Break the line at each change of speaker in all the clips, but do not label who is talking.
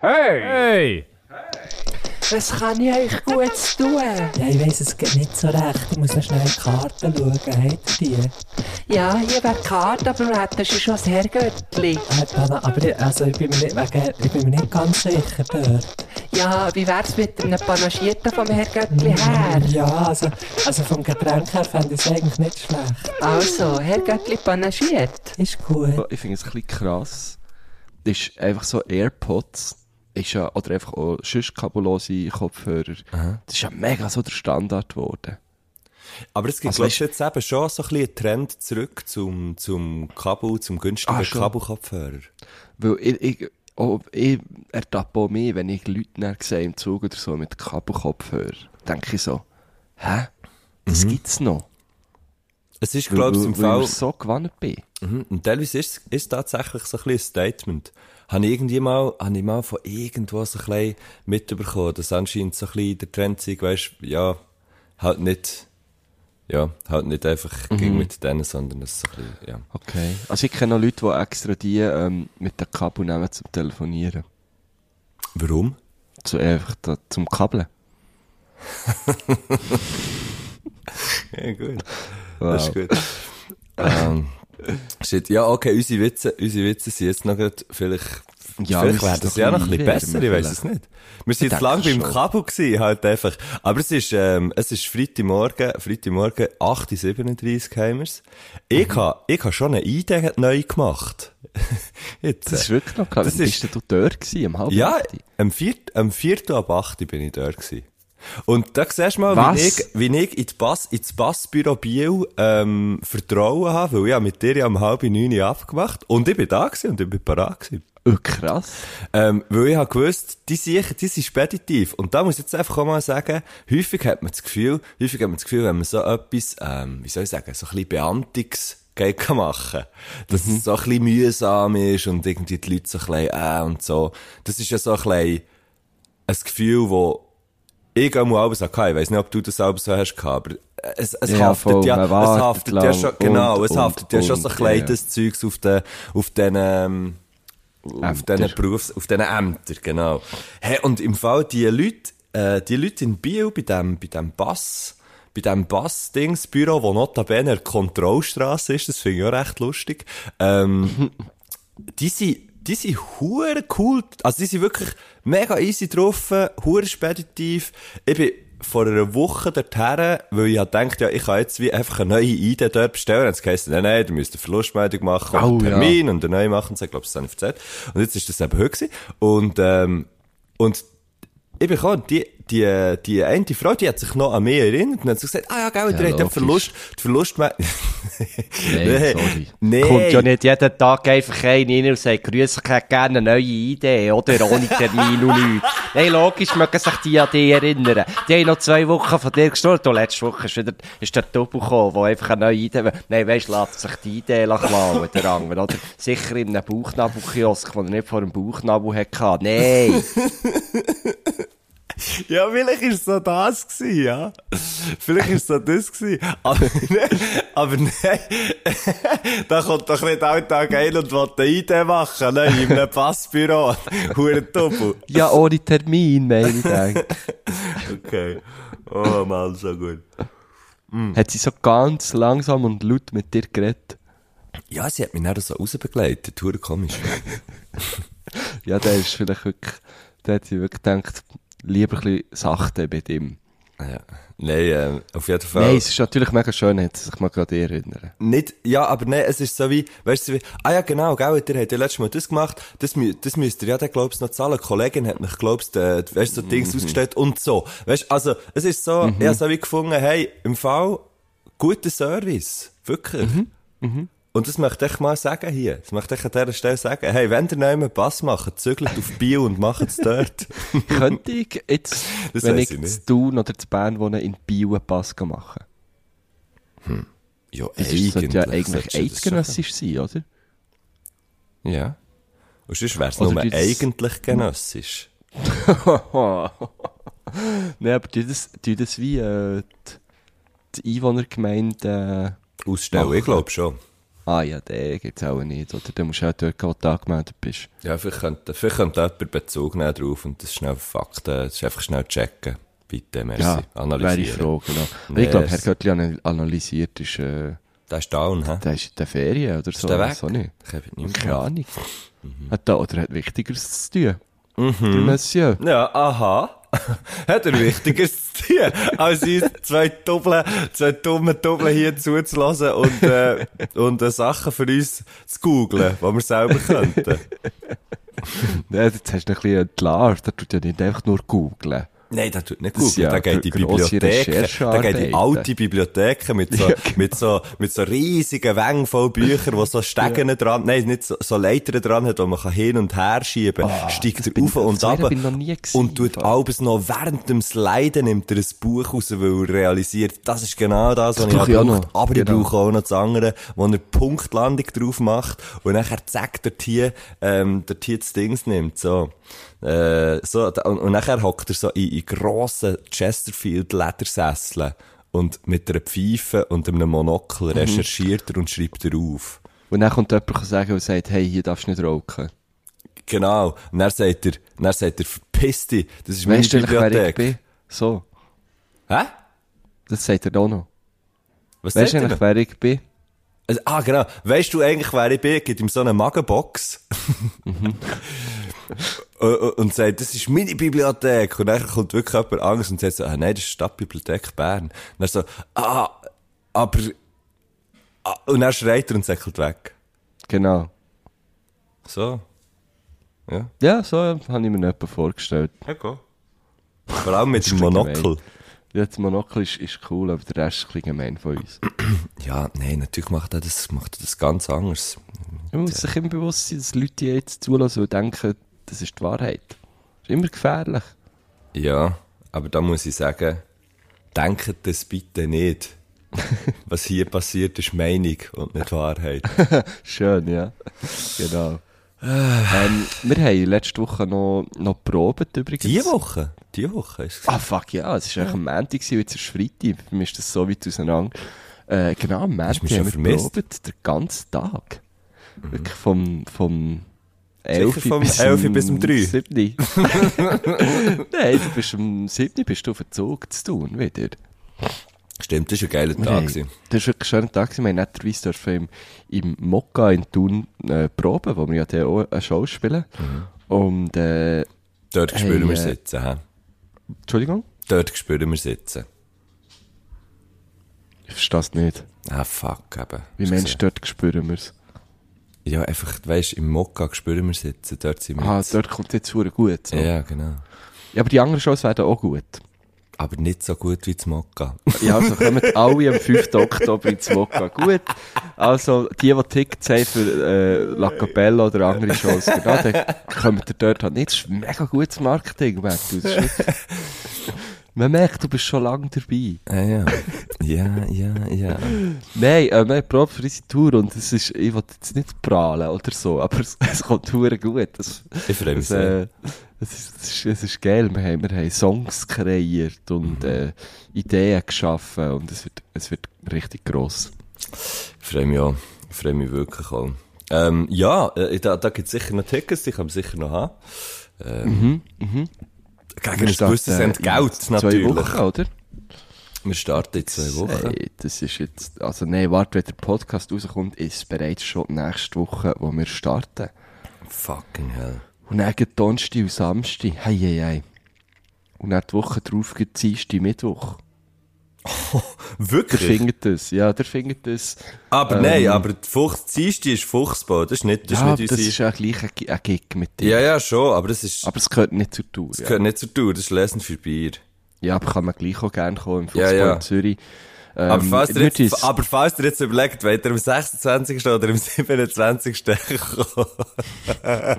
Hey! Hey!
Was kann ich euch Gutes tun?
Ja, ich weiss es geht nicht so recht. Ich muss noch schnell in die Karten schauen. Habt ihr die?
Ja, hier wäre die Karte, aber du hättest schon das Herrgöttli.
Äh, Dana, aber ich, also, ich, bin mir nicht, wegen, ich bin mir nicht ganz sicher dort.
Ja, wie wär's mit einem Panagierten vom Herrgöttli her?
Ja, also, also vom Getränk her fände ich es eigentlich nicht schlecht.
Also, Herrgöttli panagiert.
Ist gut.
Ich finde es ein bisschen krass. Das ist einfach so AirPods. Ist ja, oder einfach auch sonst kabellose Kopfhörer. Das ist ja mega so der Standard geworden.
Aber es gibt,
Also weißt-
ich, jetzt eben schon so ein bisschen einen Trend zurück zum, zum Kabel, zum günstigen
Ah.
Kabelkopfhörer.
Weil ich, ich, auch, ich ertappe auch mich, wenn ich Leute sehe im Zug oder so mit Kabelkopfhörer, denke ich so, hä? Das gibt's noch.
Es ist,
Weil,
glaube ich,
weil,
im
weil
Fall...
ich so gewandt bin.
Mhm. Und teilweise ist es tatsächlich so ein bisschen ein Statement. Habe ich irgendwie mal, habe ich mal von irgendwo so ein bisschen mitbekommen, dass anscheinend so ein bisschen der Trend sei, weisst, ja, halt nicht, ja, halt nicht einfach gegen mit denen, sondern es so ein bisschen, ja.
Okay. Also ich kenne noch Leute, die extra die ähm, mit dem Kabel nehmen zum Telefonieren.
Warum?
So einfach da, zum Kabeln.
Ja, gut.
Wow.
Das ist gut. ähm, shit. Ja, okay, unsere Witze, unsere Witze sind jetzt noch grad, vielleicht,
Ja,
vielleicht wäre das ja noch ein bisschen besser, ich weiß es nicht. Wir sind jetzt
denke
lang beim. Kabel gewesen, halt einfach. Aber es ist, ähm, es ist Freitagmorgen, Freitagmorgen, 8.37 Uhr haben wir's. Ich
Mhm.
ha, ich ha schon eine Idee neu gemacht. jetzt.
Das ist wirklich noch krass.
Das
Bist
ist-
du dort gewesen, am halb
Ja, am 4. Am 4. ab 8. bin ich dort gewesen. Und da siehst du mal,
Was?
wie ich, wie ich in die Bass, ins Bassbüro Biel, ähm, Vertrauen habe, weil ich mit dir ja um halb neun abgemacht. Und ich bin da gewesen und ich bin parat gewesen.
Oh, krass.
Ähm, weil ich habe gewusst, die sind, die sind speditiv. Und da muss ich jetzt einfach auch mal sagen, häufig hat man das Gefühl, häufig hat man das Gefühl, wenn man so etwas, ähm, wie soll ich sagen, so ein bisschen Beamtungs kann machen. Dass es so ein bisschen mühsam ist und irgendwie die Leute so ein bisschen, äh, und so. Das ist ja so ein bisschen ein Gefühl, wo ich auch mal so hatte. Ich weiss nicht, ob du das auch so hast gehabt, aber es, es
Ja,
haftet
voll,
ja, es haftet ja
lang
schon, genau,
und-
es haftet
und-
ja schon so ein bisschen
ja.
Zeugs auf den, auf den, ähm, auf diesen Berufs-, auf diesen Ämtern, genau. Hey, und im Fall, die Leute, äh, die Leute in Biel, bei dem, bei dem Bass, bei dem Bass-Dings-Büro, wo notabene eine Kontrollstrasse ist, das finde ich auch recht lustig, ähm, die sind, die sind hure cool, also die sind wirklich mega easy drauf, hure speditiv. Ich bin vor einer Woche dorthin, weil ich halt gedacht, ja, ich kann jetzt wie einfach eine neue Idee dort bestellen. Dann geheißen, nein, nein, du musst eine Verlustmeldung machen,
Oh,
einen
ja.
Termin und eine neue machen, ich glaube, das habe ich erzählt. Und jetzt ist das eben heute gewesen. Und, ähm, und ich bekomme, die, die, die eine Frau, die hat sich noch an mich erinnert und hat gesagt, ah ja, gell, der hat den. Verlust, die Verlustmeldung.
Nein, sorry.
Nee.
Kommt ja nicht jeden Tag einfach einer rein und sagt, grüß, ich hätte gerne eine neue Idee, oder? Ohne Termin und nichts. Nein, logisch mögen sich die an dich erinnern. Die haben noch zwei Wochen von dir gestorben. Und letzte Woche ist wieder, ist der Doppel gekommen, der einfach eine neue Idee. Nein, weisst, lässt sich die Idee klauen, der andere, oder? Sicher in einem Bauchnabelkiosk, den er nicht vor dem Bauchnabel hatte. Nein!
Ja, vielleicht ist so das gewesen, ja. Vielleicht ist so das gewesen. Aber, ne, aber nein, da kommt doch nicht Alltag ein und will eine Idee machen, ne, in einem Passbüro. Hure Doppel.
Ja, ohne Termin, meine ich. denke.
Okay. Oh, mal, so gut.
Hat sie so ganz langsam und laut mit dir geredet?
Ja, sie hat mich dann so rausbegleitet. Hure komisch.
Ja, der ist vielleicht wirklich, der hat sich wirklich gedacht, lieber ein bisschen sachte bei dem.
Ja. Nein, ähm, auf jeden Fall.
Nein, es ist natürlich mega schön, hat sich mal gerade erinnern.
Nicht, ja, aber nein, es ist so wie, weißt du, wie, ah ja, genau, gell, ihr habt ja letztes Mal das gemacht, das, das müsst ihr ja dann, glaubst noch zahlen. Die Kollegin hat mich, glaubst äh, weißt du, so Dings ausgestellt und so. Weißt also, es ist so, ich habe so wie gefunden, hey, im Fall, guter Service. Wirklich. Und das möchte ich mal sagen hier. Das möchte ich an dieser Stelle sagen. Hey, wenn ihr noch einen Pass macht, zügelt auf Bio und macht es dort.
Könnte ich jetzt,
Das
wenn ich
ich nicht.
Thun oder in Bern wohne, in Bio einen Pass machen?
ja,
Das sollte ja eigentlich eidgenössisch sein, oder?
Ja. Und sonst wäre es nur eigentlich genössisch.
Nein, aber tu das, tu das wie äh, die, die Einwohnergemeinde
Ausstellen, ich glaube schon.
Ah ja, den gibt's auch nicht. Oder dann musst du auch dort gehen, wo du angemeldet bist.
Ja, vielleicht könnte, vielleicht könnte jemand Bezug nehmen drauf und das schnell Fakten, das ist einfach schnell checken. Bitte, merci.
Ja, wäre ich
Analysieren.
froh, genau. Ich glaube,
es-
Herr Göttli ana- analysiert ist, äh,
Der ist down, hä?
der ist in den Ferien oder so.
der weg?
auch nicht.
Ich habe nicht
Keine. Ahnung. Hat da, oder hat Wichtigeres zu tun.
Mhm.
Der Monsieur.
Ja, aha. Hat er Wichtigeres zu tun, als uns zwei Doppeln, zwei dumme Doppeln hier zuzulassen und, äh, und äh, Sachen für uns zu googlen, die wir selber könnten.
Ja, jetzt hast du ein bisschen entlarvt. Der tut ja nicht einfach nur googlen.
Nein, der tut nicht
Das
googeln,
ja
der geht die
grosse
Bibliotheken, der geht
Recherchearbeiten.
alte Bibliotheken mit so,
Ja, genau.
mit so, mit so riesigen Wängen voll Büchern, wo so Stegen dran, nein, nicht so, so Leitern dran hat, wo man kann hin und her schieben,
Ah,
steigt
das
er auf und
das
ab
ich
und tut alles noch während dem Sliden nimmt er ein Buch raus, weil er realisiert, das ist genau das, was
Das
ich
ich auch
brauche.
noch.
Aber ich
Genau.
brauche auch noch das andere, wo er Punktlandung drauf macht und nachher zack, dort hier, ähm, dort hier das Dings nimmt, so. Äh, so, und, und nachher hockt er so in, in grossen Chesterfield-Ledersesseln und mit einer Pfeife und einem Monokel
Mhm.
recherchiert er und schreibt er auf.
Und dann kommt jemand und sagen und sagt, hey, hier darfst du nicht rauchen.
Genau. Und dann sagt er, dann sagt er, verpiss dich, das ist meine
Weißt du eigentlich, wer ich
Bibliothek.
bin? So.
Hä?
Das sagt er auch noch.
Was
Weißt du eigentlich, wer ich bin?
Also, ah, genau. Weißt du eigentlich, wer ich bin? Gibt ihm so eine Magenbox. Und- und- und sagt, das ist meine Bibliothek. Und dann kommt wirklich jemand anderes und sagt so, ah, nein, das ist Stadtbibliothek Bern. Und dann so, ah, aber, ah, und dann schreit er und säckelt weg.
Genau.
So. Ja.
Ja, so habe ich mir nicht vorgestellt.
Okay. Vor allem mit dem Monokel.
gemein. Ja, das Monokel ist, ist cool, aber der Rest ist ein bisschen gemein von uns.
Ja, nein, natürlich macht er das, macht er das ganz anders.
Man muss sich immer bewusst sein, dass Leute jetzt zulassen und denken, das ist die Wahrheit. Das ist immer gefährlich.
Ja, aber da muss ich sagen, denkt das bitte nicht. Was hier passiert, ist Meinung und nicht Wahrheit.
Schön, ja. genau. ähm, wir haben letzte Woche noch, noch probiert übrigens.
Die Woche? Die Woche ist
Ah, fuck ja, es war eigentlich am Montag, gewesen, jetzt ist Freitag. Für mich ist das so weit auseinander. Äh, genau, am Montag haben wir
vermisst?
probiert, den ganzen Tag. Wirklich vom, vom 11
vom
bis
11
zum
bis um 3.
7. Nein, du bist am 7. bist du auf den Zug zu tun, wieder.
Stimmt, das war ein geiler
Wir
Tag.
haben-. Das war wirklich ein schöner Tag. Wir haben netterweise dürfen im, im Mokka in Thun äh, proben, wo wir ja dann auch eine Show spielen. Und, äh,
Dort
Hey,
spüren wir
äh,
sitzen. Hä?
Entschuldigung?
Dort spüren wir sitzen.
Ich verstehe es nicht.
Ah, fuck, eben.
Wie Mensch, dort spüren wir es.
Ja, einfach, weißt im Mokka spüren wir sitzen. Dort sind wir
Ah,
jetzt.
dort kommt jetzt verdammt gut. So.
Ja,
Ja.
ja, genau.
aber die anderen Shows werden auch gut.
Aber nicht so gut wie das Mokka.
Ja, also kommen alle am 5. Oktober ins Mokka. Gut. Also, die, die Tickets haben für äh, La Capella oder andere Shows, genau, dann kommen ihr dort halt nicht. Das ist mega gutes Marketing, Matt. Man merkt, du bist schon lange dabei.
Ah, ja. ja, ja, ja.
Nein, äh, wir haben Probe für unsere Tour und es ist, ich will jetzt nicht prahlen oder so, aber es, es kommt hure gut. Das,
Ich freue mich sehr.
äh, es, ist, es, ist, es ist geil. Wir haben, wir haben Songs kreiert und äh, Ideen geschaffen und es wird, es wird richtig gross.
Ich freue mich auch. Ich freue mich wirklich auch. Ähm, ja, äh, da, da gibt es sicher noch Tickets, die kann man sicher noch haben. Ähm, Gegen ein gewisses Entgelt, natürlich.
Zwei Wochen, oder?
Wir starten in zwei Wochen.
Hey, das ist jetzt, also nein, warte, wenn der Podcast rauskommt, ist es bereits schon nächste Woche, wo wir starten.
Fucking hell.
Und dann geht Donnerstag und Samstag. Hei, hei, hei. Und dann die Woche drauf geht Dienstag, Mittwoch. Der
Wirklich?
findet das, ja, der findet das.
Aber
Ähm,
nein, aber die Fuchs, Dienstag ist Fuchsbau, das ist nicht, das
ja,
ist nicht
das
unsere...
ist ja gleich ein, ein Gig mit dir.
ja, ja, schon, aber das ist,
Aber es gehört nicht zur Tour.
das
Ja.
gehört nicht zur Tour, das ist Lesen für Bier.
ja, aber kann man gleich auch gerne kommen im
Ja,
Fußball
ja.
in Zürich. Ähm,
Aber falls, ihr jetzt,
uns-
aber falls ihr jetzt überlegt, wollt ihr am 26. oder am 27. kommen?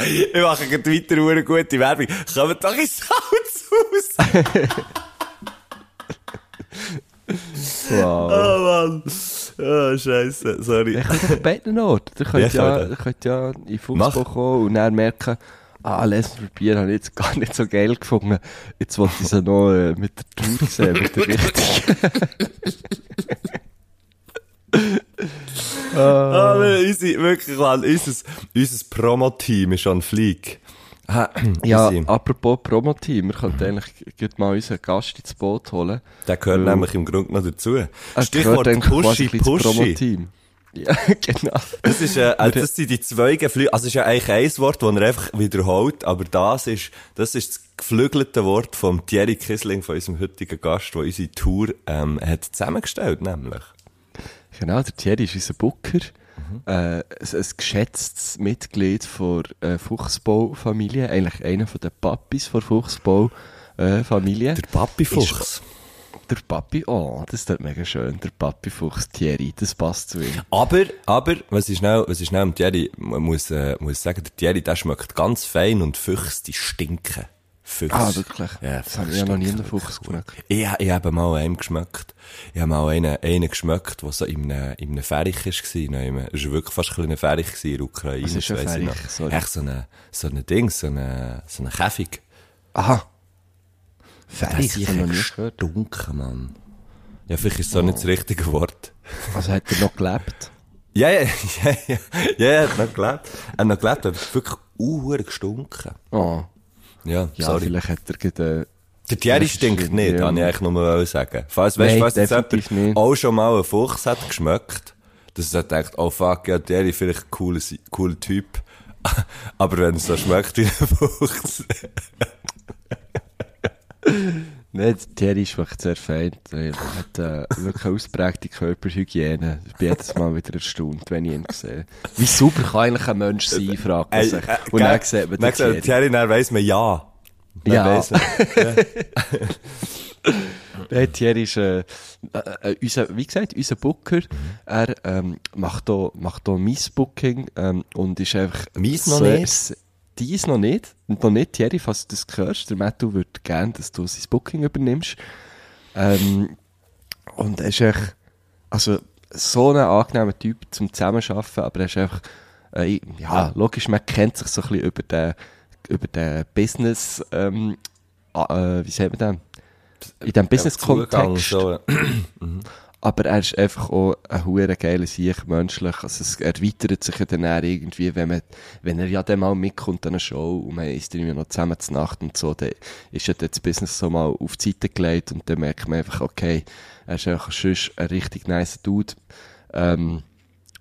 ich mache gleich weiter eine gute Werbung. Kommt doch ins Salzhaus!
wow.
Oh Mann. Oh, Scheiße, sorry.
Ihr könnt an beiden Orten. Ihr könnt,
Ja,
ja, könnt ja in Fußball kommen und dann merken, ah, Lesen für Bier habe ich jetzt gar nicht so geil gefunden. Jetzt wollte ich sie noch äh, mit der Tour sehen, mit der richtigen.
Ah, unsere, wirklich, Mann, unser, unser Promo-Team ist an Fleek. Ah,
Ja,
unsere-
apropos Promo-Team, wir könnten eigentlich gleich mal unseren Gast ins Boot holen.
Der gehört nämlich im Grunde noch dazu. Stichwort
eigentlich
Pushy Pushy.
Promo-Team. Ja, genau.
Das ist, äh, also das sind die zwei Geflügelte, also es ist ja eigentlich ein Wort, das er einfach wiederholt, aber das ist, das ist das geflügelte Wort vom Thierry Kissling, von unserem heutigen Gast, der unsere Tour, ähm, hat zusammengestellt, nämlich.
Genau, der Thierry ist unser Booker.
Mhm.
Äh, ein, ein geschätztes Mitglied der äh, Fuchsbau-Familie, eigentlich einer von den Papis der Fuchsbau-Familie.
Der Papi-Fuchs.
Der Papi, oh, das ist mega schön. Der Papi-Fuchs Thierry, das passt zu ihm.
Aber, aber, was ist schnell, was ist schnell am Thierry, man muss, äh, muss sagen, der Thierry, der schmeckt ganz fein und Füchs, die stinken. Füchse.
Ah, wirklich?
Ja,
das habe ich ja noch nie einen
stinken
Fuchs geschmeckt.
Ich, ich habe mal einen geschmeckt. Ich habe mal einen, einen geschmeckt, der so in einem, in einem Ferich war. in einem- Es war wirklich fast ein Ferich in der Ukraine.
Was ist
das
ein Ferich? Sorry.
Echt so ein, so ein Ding, so ein, so ein Käfig.
Aha. Fertig, ich habe noch nie gehört.
Dunkel, Mann. Ja, vielleicht ist so nicht das richtige Wort.
Also hat er noch gelebt?
Ja, ja, ja, ja, ja, er hat noch gelebt. Er hat noch gelebt, aber wirklich uhr gestunken.
Oh.
Ja,
Ja,
sorry.
vielleicht hat er gerade...
Der Thierry stinkt nicht,
ja.
kann ich eigentlich nur sagen. Falls, weißt,
Nein,
falls jetzt jemand
nicht.
auch schon mal einen Fuchs hat geschmeckt, dass er denkt, oh fuck, ja, Thierry vielleicht ein cooler, cooler Typ. Aber wenn es so schmeckt wie ein Fuchs.
Nein, Thierry ist wirklich sehr fein. Er hat äh, wirklich eine ausprägte Körperhygiene. Ich bin jedes Mal wieder erstaunt, wenn ich ihn sehe. Wie super kann eigentlich ein Mensch sein, fragt man sich.
äh,
Und
gell?
dann sieht man den Thierry.
Thierry, dann weiss man ja. Dann
Ja.
weiss man,
Nein, Thierry ist, äh, äh, äh, unser, wie gesagt, unser Booker. Er ähm, macht da, macht da mein Booking ähm, und ist einfach...
Meins noch nicht?
Dies noch nicht. Noch nicht, Thierry, falls du das hörst. Der Matthew würde gerne, dass du sein Booking übernimmst. Ähm, und er ist echt, also, so ein angenehmer Typ zum Zusammenarbeiten, aber er ist einfach, äh, ja, logisch, man kennt sich so ein bisschen über den, über den Business, ähm, äh, wie sagt man das? In diesem Business-Kontext.
so.
Aber er ist einfach auch ein hure geiler Sieg, menschlich. Also es erweitert sich ja dann eher irgendwie, wenn man, wenn er ja dann mal mitkommt an einer Show und man ist irgendwie noch zusammen zur Nacht und so, dann ist ja dann das Business so mal auf die Seite gelegt und dann merkt man einfach, okay, er ist einfach sonst ein richtig nice Dude. Ähm,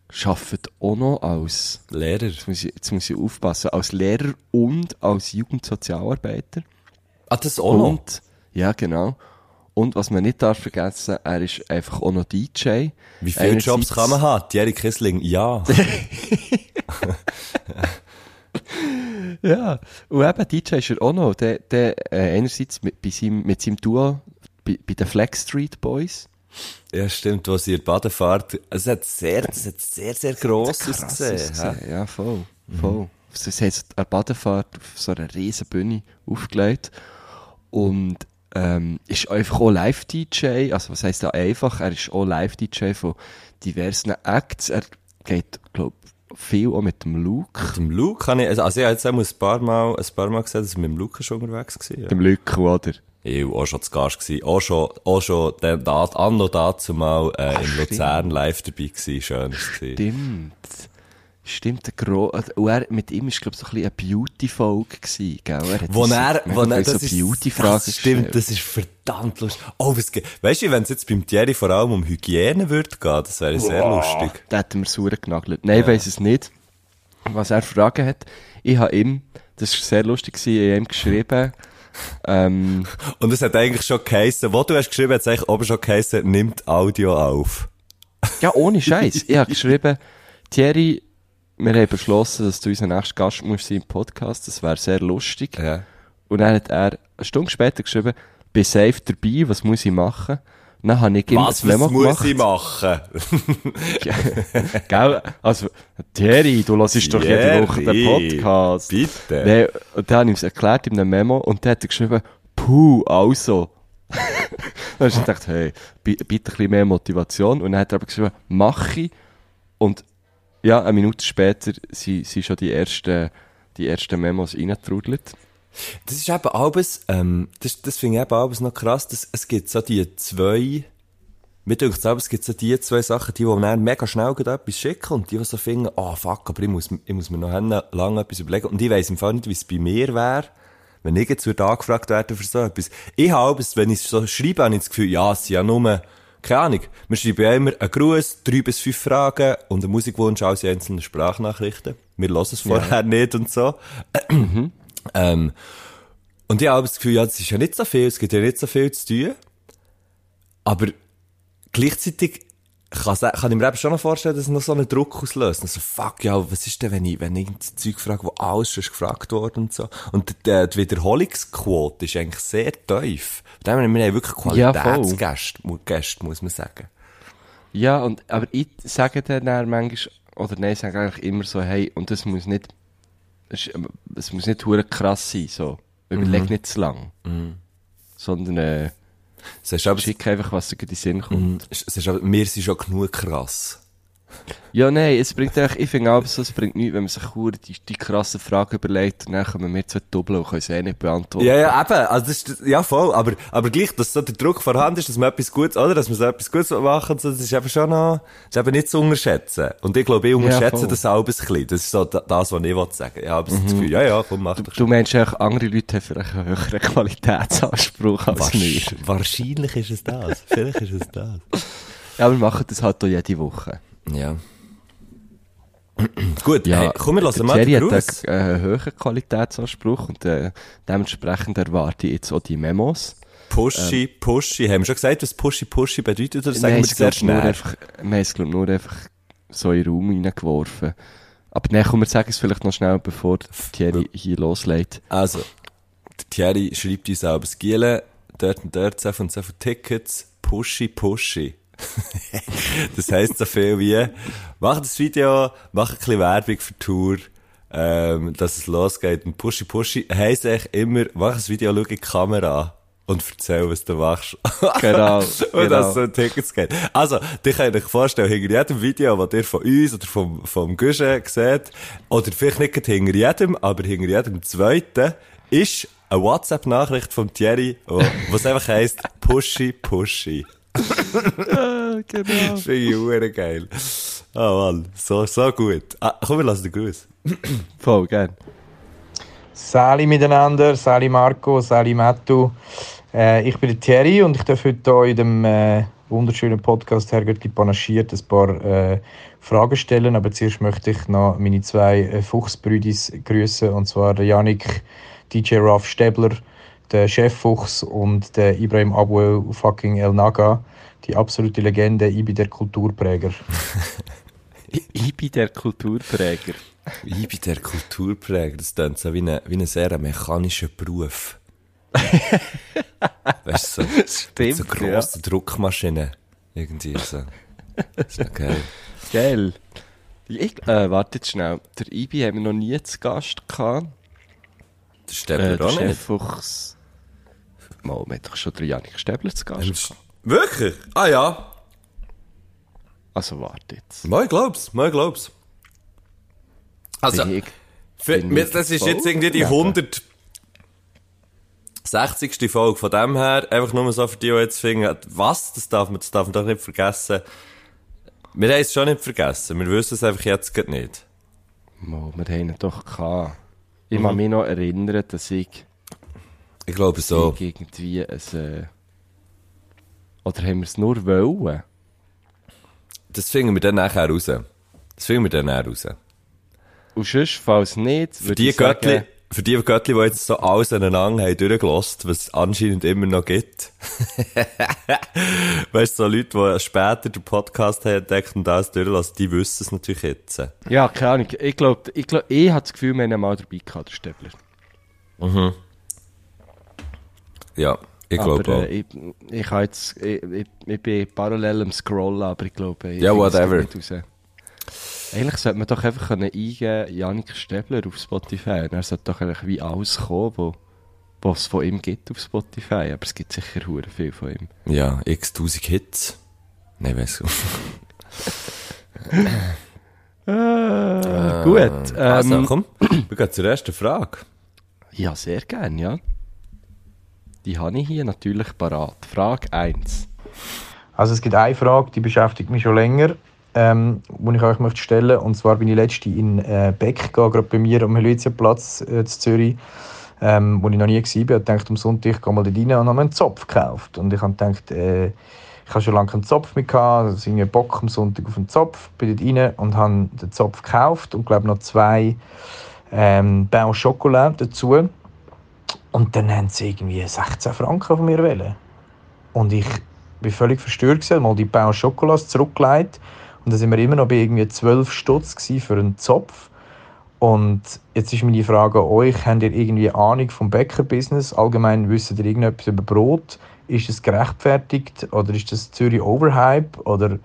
schafft auch noch als,
Lehrer.
jetzt muss, ich, jetzt muss ich aufpassen, als Lehrer und als Jugendsozialarbeiter.
Ah, das auch noch?
Und, ja, genau. Und was man nicht darf vergessen, er ist einfach auch noch DJ.
Wie viele Jobs
Einerseits-
kann man haben? Thierry Kissling, ja.
Ja, und eben DJ ist er auch noch. Der, der, äh, einerseits mit, bei seinem, mit seinem Duo bei, bei den Flex Street Boys.
Ja, stimmt, in der Badefahrt, es hat sehr, es hat sehr, sehr gross ausgesehen.
Ja, voll. voll. Sie haben eine Badefahrt auf so einer riesen Bühne aufgelegt. Und ähm, ist einfach auch Live-DJ. Also, was heisst da einfach? Er ist auch Live-DJ von diversen Acts. Er geht, glaube viel auch mit dem Luke.
Mit dem Luke kann ich, also ich habe jetzt auch ein paar Mal, ein paar Mal gesehen, dass ich mit dem Luke schon unterwegs war. Ja.
Dem Luke, oder?
Ich war auch schon zu Gast gewesen. Auch schon, auch schon, der, da, anno dazu mal, äh, in Luzern live dabei gewesen. Schön gewesen.
Stimmt. Stimmt, der Gro und er, mit ihm ist, glaube ich, so ein bisschen eine Beauty-Folge gewesen, gell? Er hat
Wo
so
er, wo er,
so
ist,
Beauty-Fragen
das stimmt,
gestellt.
das ist verdammt lustig. Oh, was geht, weißt du, wenn es jetzt beim Thierry vor allem um Hygiene würde gehen, das wäre sehr lustig.
Da hat er mir sauer genagelt. Nein, ich weiss es nicht, was er für Fragen hat. Ich habe ihm, das war sehr lustig, gewesen, ich habe ihm geschrieben, ähm,
Und es hat eigentlich schon geheissen, wo du hast geschrieben, hat es eigentlich oben schon geheissen, nimmt Audio auf.
ja, ohne Scheiß. ich habe geschrieben, Thierry, wir haben beschlossen, dass du unser nächster Gast musst sein im Podcast, das wäre sehr lustig.
Ja.
Und dann hat er eine Stunde später geschrieben, bin safe dabei, was muss ich machen? Dann habe ich ihm
Was,
ein Memo
was muss
gemacht.
ich machen?
Gell? Also, Thierry, du hörst doch jede Woche den Podcast.
bitte.
Nee, und dann habe ich ihm erklärt in einem Memo und dann hat er geschrieben, puh, also. dann habe ich gedacht, hey, bi- bitte ein bisschen mehr Motivation. Und dann hat er aber geschrieben, mach ich. Und ja, eine Minute später sind, sind schon die ersten, die ersten Memos reingetrudelt.
Das ist eben alles, ähm, das, das finde ich eben alles noch krass, dass es gibt so die zwei, mir denkt selbst, es gibt so die zwei Sachen, die, die dann mega schnell etwas schicken und die, die so finden, ah, fuck, aber ich muss, ich muss mir noch lange etwas überlegen. Und ich weiss im Fall nicht, wie es bei mir wäre, wenn ich jetzt angefragt werden für so etwas. Ich habe es, wenn ich so schreibe, habe ich das Gefühl, ja, es sind ja nur, keine Ahnung, wir schreiben ja immer einen Gruß, drei bis fünf Fragen und einen Musikwunsch, in einzelnen Sprachnachrichten. Wir hören es vorher nicht und so. ähm, und ich habe das Gefühl, ja, das ist ja nicht so viel, es gibt ja nicht so viel zu tun. Aber gleichzeitig kann, kann ich mir eben schon noch vorstellen, dass es noch so einen Druck auslöst. Also, fuck, ja, was ist denn, wenn ich, wenn ich irgendein Zeug frage, wo alles schon gefragt worden und so. Und die, die Wiederholungsquote ist eigentlich sehr tief. Von dem wir haben wirklich
Ja.
Qualitätsgäste, mu- Gäste, muss man sagen.
Ja, und, aber ich sage dann, manchmal, oder nein, ich sage eigentlich immer so, hey, und das muss nicht, es muss nicht hure krass sein, so. Überleg nicht zu lang. Sondern, äh, schick einfach, was dir in den Sinn kommt.
es ist aber, wir sind schon genug krass.
Ja, nein, es bringt eigentlich, ich finde auch so, es bringt nichts, wenn man sich die, die krassen Fragen überlegt und dann kommen wir zwei Doppel und können sie eh nicht beantworten.
Ja, ja, eben. Also, das ist, ja, voll. Aber, aber gleich, dass so der Druck vorhanden ist, dass man etwas Gutes, oder? Dass man so etwas Gutes machen, so, das ist eben schon noch, das ist eben nicht zu unterschätzen. Und ich glaube, ich unterschätze
voll.
das selber ein bisschen. Das ist so da- das, was ich wollte sagen. Ich habe so das Gefühl, ja, ja, komm, mach doch
Du meinst eigentlich, andere Leute haben vielleicht einen höheren Qualitätsanspruch als wir.
Wahrsch- Wahrscheinlich ist es das. Vielleicht ist es das.
Ja, wir machen das halt auch jede Woche.
Ja. Gut, ja, hey, komm, wir lassen mal
Thierry
den
hat einen äh, höheren Qualitätsanspruch und äh, dementsprechend erwarte ich jetzt auch die Memos.
Pushy, pushy. Haben wir schon gesagt, was pushy, pushy bedeutet? Oder sagen wir
es,
sehr
nur
schnell?
einfach, wir haben es, glaub, nur einfach so in den Raum reingeworfen. Aber nein, komm, wir sagen es vielleicht noch schnell, bevor Thierry hier loslegt.
Also, Thierry schreibt uns auch das Giele, dort und dort, so und so Tickets, pushy, pushy. das heisst so viel wie, mach das Video, mach ein bisschen Werbung für die Tour, ähm, dass es losgeht. Und pushy, pushy heisst eigentlich immer, mach ein Video, schau in die Kamera an und erzähl, was du machst.
Genau,
und
genau.
dass es so Tickets geht. Also, dich könnt euch vorstellen, hinter jedem Video, das ihr von uns oder vom, vom Guschen seht, oder vielleicht nicht hinter jedem, aber hinter jedem zweiten, ist eine WhatsApp-Nachricht vom Thierry, was einfach heisst, pushy, pushy.
genau.
Finde ich hure geil. Ah, Mann, so, so gut. Ah, komm, wir lassen den Gruß.
Voll, gern.
Sali miteinander, Sali Marco, Sali Mattu. Äh, ich bin der Thierry und ich darf heute hier in dem äh, wunderschönen Podcast Herrgöttli panaschiert ein paar äh, Fragen stellen. Aber zuerst möchte ich noch meine zwei äh, Fuchsbrüdis grüßen und zwar Yannick DJ Ralf Stäbler, der Cheffuchs und der Ibrahim Abuel fucking El Naga, die absolute Legende, ich bin der Kulturpräger.
Ich, bin der Kulturpräger.
Ich bin der Kulturpräger. Das klingt so wie ein, wie ein sehr mechanischer Beruf. weißt du, so,
Stimmt,
so grosse Druckmaschinen. Irgendwie so. Das ist geil.
Geil. Ich, äh, warte jetzt schnell. Der Ibi haben wir noch nie zu Gast gehabt.
Das steht
Äh, der
auch nicht.
Cheffuchs. Mal, haben doch schon den Janik Stäbler zu Gast gehabt.
Wirklich? Ah ja.
Also warte jetzt.
Mal glaub's, mal glaub's. Also,
Bin ich-
für,
bin
mir-
ich
das ist jetzt irgendwie die
daneben.
160. Folge von dem her. Einfach nur so für die, die jetzt finden, was? Das darf man, das darf man doch nicht vergessen. Wir haben es schon nicht vergessen. Wir wissen es einfach jetzt gerade nicht.
Mal, wir haben ihn doch gehabt. Ich
Mhm.
kann mich noch erinnern, dass ich,
Ich glaube so.
irgendwie ein, äh, oder haben wir es nur wollen?
Das finden wir dann nachher raus. Das finden wir dann nachher raus.
Und sonst, falls nicht,
Für die
ich sagen,
Göttli, für die Göttli, die jetzt so alles aneinander haben durchgelost, was es anscheinend immer noch gibt. weißt du, so Leute, die später den Podcast haben entdeckt und alles durchlassen, die wissen es natürlich jetzt.
Ja, keine Ahnung. Ich glaube, ich, glaub, ich habe das Gefühl, wir haben mal dabei gehabt, der Stäbler.
Ja, ich glaube auch.
äh, ich, ich, jetzt, ich, ich, ich bin parallel am Scrollen, aber ich glaube, ich es
whatever.
Eigentlich sollte man doch einfach können eingeben, Janik Stäbler auf Spotify. Er sollte doch eigentlich wie alles kommen, wo, was es von ihm gibt auf Spotify. Aber es gibt sicher hure viel von ihm.
Ja, x tausend Hits. Nein, weiss du.
Gut. Ähm,
also, komm, wir gehen zur ersten Frage.
Ja, sehr gern, ja. Die habe ich hier natürlich parat. Frage 1.
Also es gibt eine Frage, die beschäftigt mich schon länger, ähm, die ich euch möchte stellen Und zwar bin ich letzte in äh, Beck gerade bei mir am Helvetiaplatz äh, in Zürich, ähm, wo ich noch nie war. Ich dachte, am Sonntag ich gehe mal da rein und habe einen Zopf gekauft. Und ich habe gedacht, äh, ich habe schon lange keinen Zopf mehr gehabt, also irgendwie Bock am Sonntag auf einen Zopf, bin dort rein und habe den Zopf gekauft und glaube noch zwei ähm, Bain Chocolat dazu. Und dann haben sie irgendwie 16 Franken von mir wollen. Und ich bin völlig verstört gewesen, mal die Bain Chocolats zurückgelegt und dann sind wir immer noch bei irgendwie 12 Stutz für einen Zopf. Und jetzt ist meine Frage an euch, habt ihr irgendwie Ahnung vom Bäckerbusiness? Allgemein wisst ihr irgendetwas über Brot? Ist das gerechtfertigt oder ist das Zürich Overhype? Oder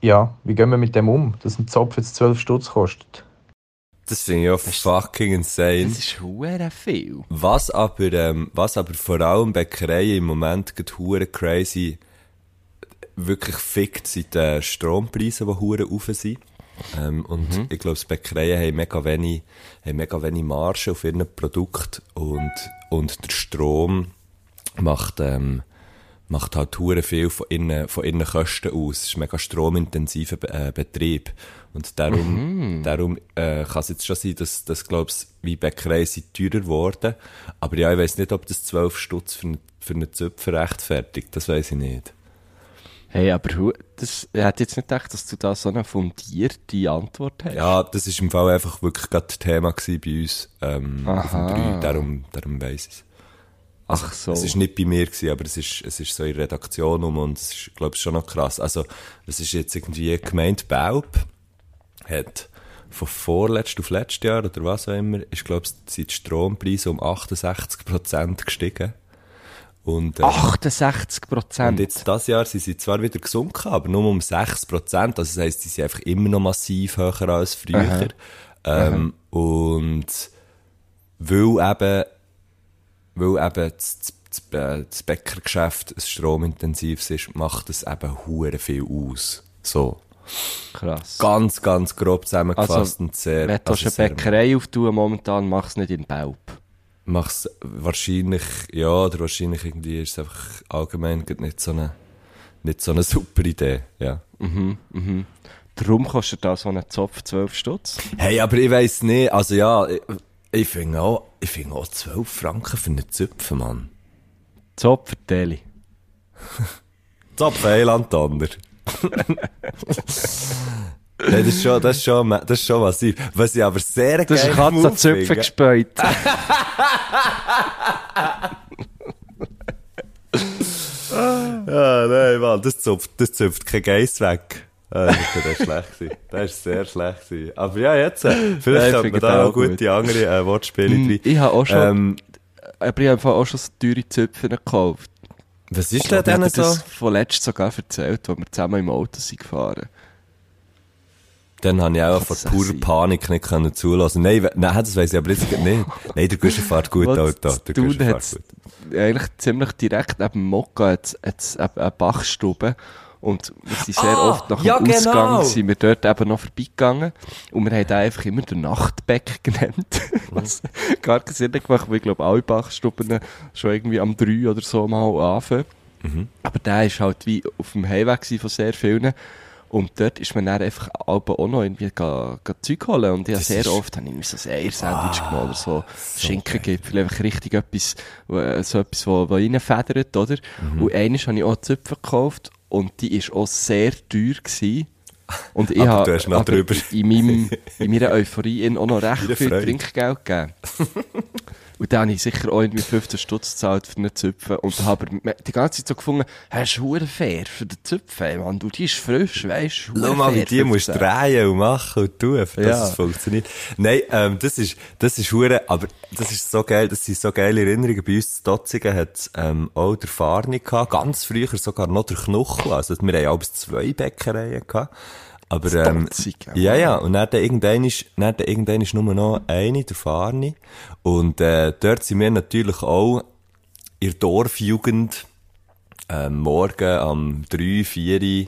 ja, wie gehen wir mit dem um, dass ein Zopf jetzt 12 Stutz kostet?
Das finde ich auch fucking insane.
Das ist hure viel.
Was aber, ähm, was aber vor allem Bäckereien im Moment gerade hure crazy wirklich fickt, sind die Strompreise, die hure rauf sind. Ähm, und ich glaube, die Bäckereien haben mega wenig, haben mega wenig Marge auf ihren Produkt und, und der Strom macht, ähm, macht halt hure viel von ihren, von ihren Kosten aus. Es ist ein mega stromintensiver äh, Betrieb. Und darum, darum äh, kann es jetzt schon sein, dass, dass glaub's, wie Bäckereien sind teurer geworden. Aber ja, ich weiß nicht, ob das 12 Stutz für, einen- für einen Zöpfer rechtfertigt. Das weiß ich nicht.
Hey, aber das, ich hätte jetzt nicht gedacht, dass du da so eine fundierte Antwort hast.
Ja, das ist im Fall einfach wirklich gerade Thema bei uns ähm, auf dem
Aha.
3. Darum, darum weiss ich es.
Ach so.
Es ist nicht bei mir gewesen, aber es ist, es ist so in der Redaktion um und es ist, glaube ich, schon noch krass. Also, es ist jetzt irgendwie gemeint, Baub hat von vorletzt auf letztes Jahr oder was auch immer, ist, glaube ich, sind die Strompreise um 68% gestiegen. Und, äh,
68
und
Prozent.
jetzt das Jahr sind sie zwar wieder gesunken, aber nur um 6%. Also das heisst, sie sind einfach immer noch massiv höher als früher. Ähm, und weil eben, weil eben das, das, das, äh, das Bäckergeschäft ein stromintensives ist, macht es eben hure viel aus. So.
Krass.
Ganz, ganz grob zusammengefasst
Also,
und sehr...
Wenn du
also
eine Bäckerei auftun momentan, mach es nicht in Baub.
mach's wahrscheinlich, ja, oder wahrscheinlich irgendwie ist es einfach allgemein nicht so eine, nicht so eine super Idee, ja.
Darum kostet da so ein Zopf 12 Stutz.
Hey, aber ich weiss nicht, also ja, ich, ich finde auch, ich finde auch 12 Franken für einen Zöpfen, Mann.
Zopf Deli.
Zopf Eiland Donner. Hey, das ist schon, das ist schon, das ist schon massiv. Was ich aber sehr
Das ist
geil
Katze
Move
an Zöpfe
finde-
gespäut.
Ah, nein, Mann, das zupft, das zupft kein Geiss weg. Ah, das war schlecht. gewesen. Das war sehr schlecht. gewesen. Aber ja, jetzt, äh, vielleicht könnte
finde
man da
das
auch
auch gut.
gute andere äh, Wortspiele
Mm,
drin.
ich habe auch schon-
Ähm,
Aber ich habe auch schon so teure Zöpfe gekauft.
Was ist
Ich
denn
glaube, ich
denen
habe
so?
das sogar erzählt, als wir zusammen im Auto sind gefahren.
Dann habe ich auch vor purer
sein?
Panik nicht können zulassen. Nein, nein, das weiss ich aber jetzt nicht. Nein, der Guschen fährt gut,
zu
Der Guschen fährt gut.
Eigentlich ziemlich direkt neben dem Mokka hat es eine Bachstube. Und wir sind sehr
Ah,
oft nach
ja,
dem Ausgang
genau.
sind wir dort eben noch vorbeigegangen. Und wir haben den einfach immer den Nachtbeck genannt. Was gar keinen Sinn gemacht, weil ich glaube, alle Bachstuben schon irgendwie am 3 oder so mal anfangen.
Mhm.
Aber der ist halt wie auf dem Heimweg von sehr vielen. Und dort ist man dann einfach Alben auch noch irgendwie ga, ga Zeug holen. Und ich habe
Das
sehr
ist-
oft habe ich mir so ein Eier-Sandwich genommen oder so, Schinkengipfel, einfach richtig etwas, äh, so etwas, wo reinfedert, oder?
Mhm.
Und eines habe ich auch Zöpfe gekauft und die ist auch sehr teuer gewesen. Und ich habe in, meinem, in meiner Euphorie auch noch recht viel
Freude.
Trinkgeld gegeben. Und dann habe ich sicher auch irgendwie 15 Stutz gezahlt für einen Zöpfen. Und habe aber die ganze Zeit so gefunden, hast du hure fair für den Zöpfen, ey, Mann. Du, die ist frisch, weißt du.
Schau mal, wie die musst du drehen und machen und tun, dass
Ja.
es funktioniert. Nein, ähm, das ist, das ist hure, aber das ist so geil, das sind so geile Erinnerungen. Bei uns in Dotzigen hat ähm, auch der Farni gehabt, ganz früher sogar noch der Knuchel, also wir haben ja bis zwei Bäckereien gehabt. Aber, ähm, ja, ja, und dann irgendein ist, dann irgendein ist nur noch eine, der Farni. Und, äh, dort sind wir natürlich auch in der Dorfjugend, ähm, morgen am 3, 4,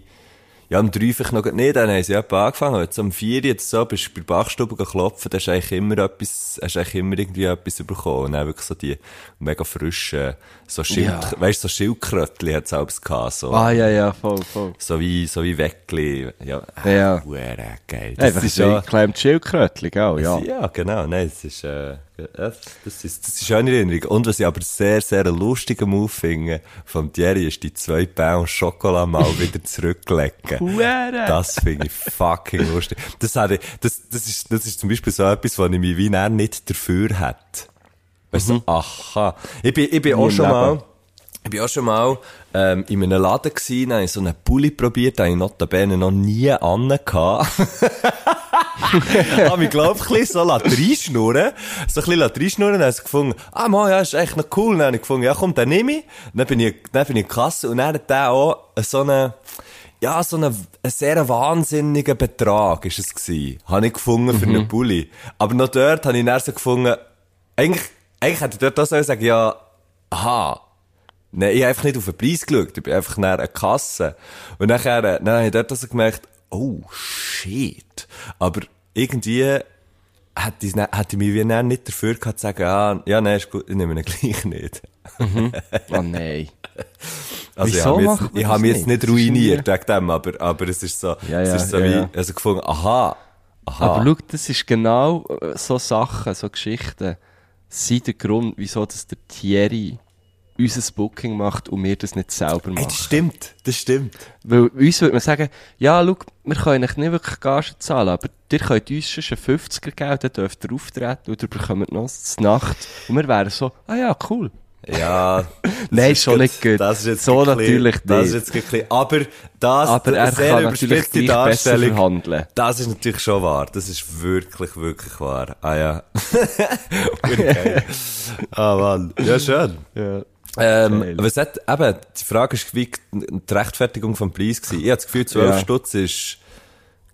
ja, am 3 vielleicht noch nicht, dann haben sie etwa angefangen. Jetzt am 4 jetzt so, bist du bei der Bachstube klopfen, dann hast du eigentlich immer etwas, hast eigentlich immer irgendwie etwas bekommen. Und dann wirklich so die mega frischen, so Schild,
Ja.
weißt du, so Schildkrötli hat's auch gehabt, so.
Ah, ja, ja, voll, voll.
So wie, so wie Weckli. Ja.
Ja.
Huere geil.
Einfach so ein kleines Schildkrötchen, gell? Ja.
Ja, genau. Nein, das ist, äh, das, das ist, das ist eine Erinnerung. Und was ich aber sehr, sehr lustigen Move finde, vom Thierry, ist die zwei Pound Schokolade mal wieder zurücklegen.
Huere.
Das finde ich fucking lustig. Das, ich, das, das, ist, das ist zum Beispiel so etwas, was ich mich wie nicht dafür hätte. Weißt du, aha. Ich bin, ich bin auch schon
Leben.
mal, ich bin auch schon mal ähm, in einem Laden gewesen, da habe ich so einen Pulli probiert, den ich notabene noch nie angehabt. habe mich, glaub ich, ein bisschen so reinschnurren. So ein bisschen reinschnurren, dann habe ich gefunden, ah, man, ja, ist echt noch cool. Dann habe ich gefunden, ja, komm, den nehme ich. Dann bin ich, dann bin ich in die Kasse und dann hat der auch so einen, ja, so einen, einen sehr wahnsinnigen Betrag ist es gewesen. Habe ich gefunden für einen Pulli. Aber noch dort habe ich dann so gefunden, eigentlich, eigentlich hätte ich dort auch sagen, ja, aha, Nein, ich habe einfach nicht auf den Preis geschaut. Ich bin einfach nach einer Kasse. Und nachher, äh, dann habe ich dort also gemerkt, oh, shit. Aber irgendwie hätte ich, hätte ich mich wie nicht dafür gehabt zu sagen, ah, ja, nein, ist gut, ich nehme ihn gleich nicht.
Oh nein.
Also,
Wieso
ich habe mich jetzt, ich
das
habe mich jetzt
nicht?
ruiniert wegen dem, aber, aber es ist so,
Ja,
es
ja,
ist so
ja,
wie,
ja.
also gefunden, aha, aha.
Aber schau, das ist genau äh, so Sachen, so Geschichten, sind der Grund, wieso dass der Thierry unser Booking macht und wir das nicht selber
Ey,
machen.
das stimmt, das stimmt.
Weil uns würde man sagen, ja, schau, wir können euch nicht wirklich Gage zahlen, aber ihr könnt uns schon einen 50er geben, dann dürft ihr auftreten und ihr bekommt noch die Nacht. Und wir wären so, ah ja, cool.
Ja. das
Nein,
ist
schon nicht gut.
Das ist jetzt
So
bisschen-
natürlich
Das ist
nicht.
jetzt bisschen, aber das,
Aber er
sehr
kann natürlich
überspitzte Darstellung,
verhandeln.
Das ist natürlich schon wahr. Das ist wirklich, wirklich wahr. Ah ja. okay. Ah Mann. Ja, schön.
Ja.
Ähm, was hat, eben, die Frage ist, wie die Rechtfertigung vom Preis gewesen. Ich habe das Gefühl, 12
Ja.
Stutz ist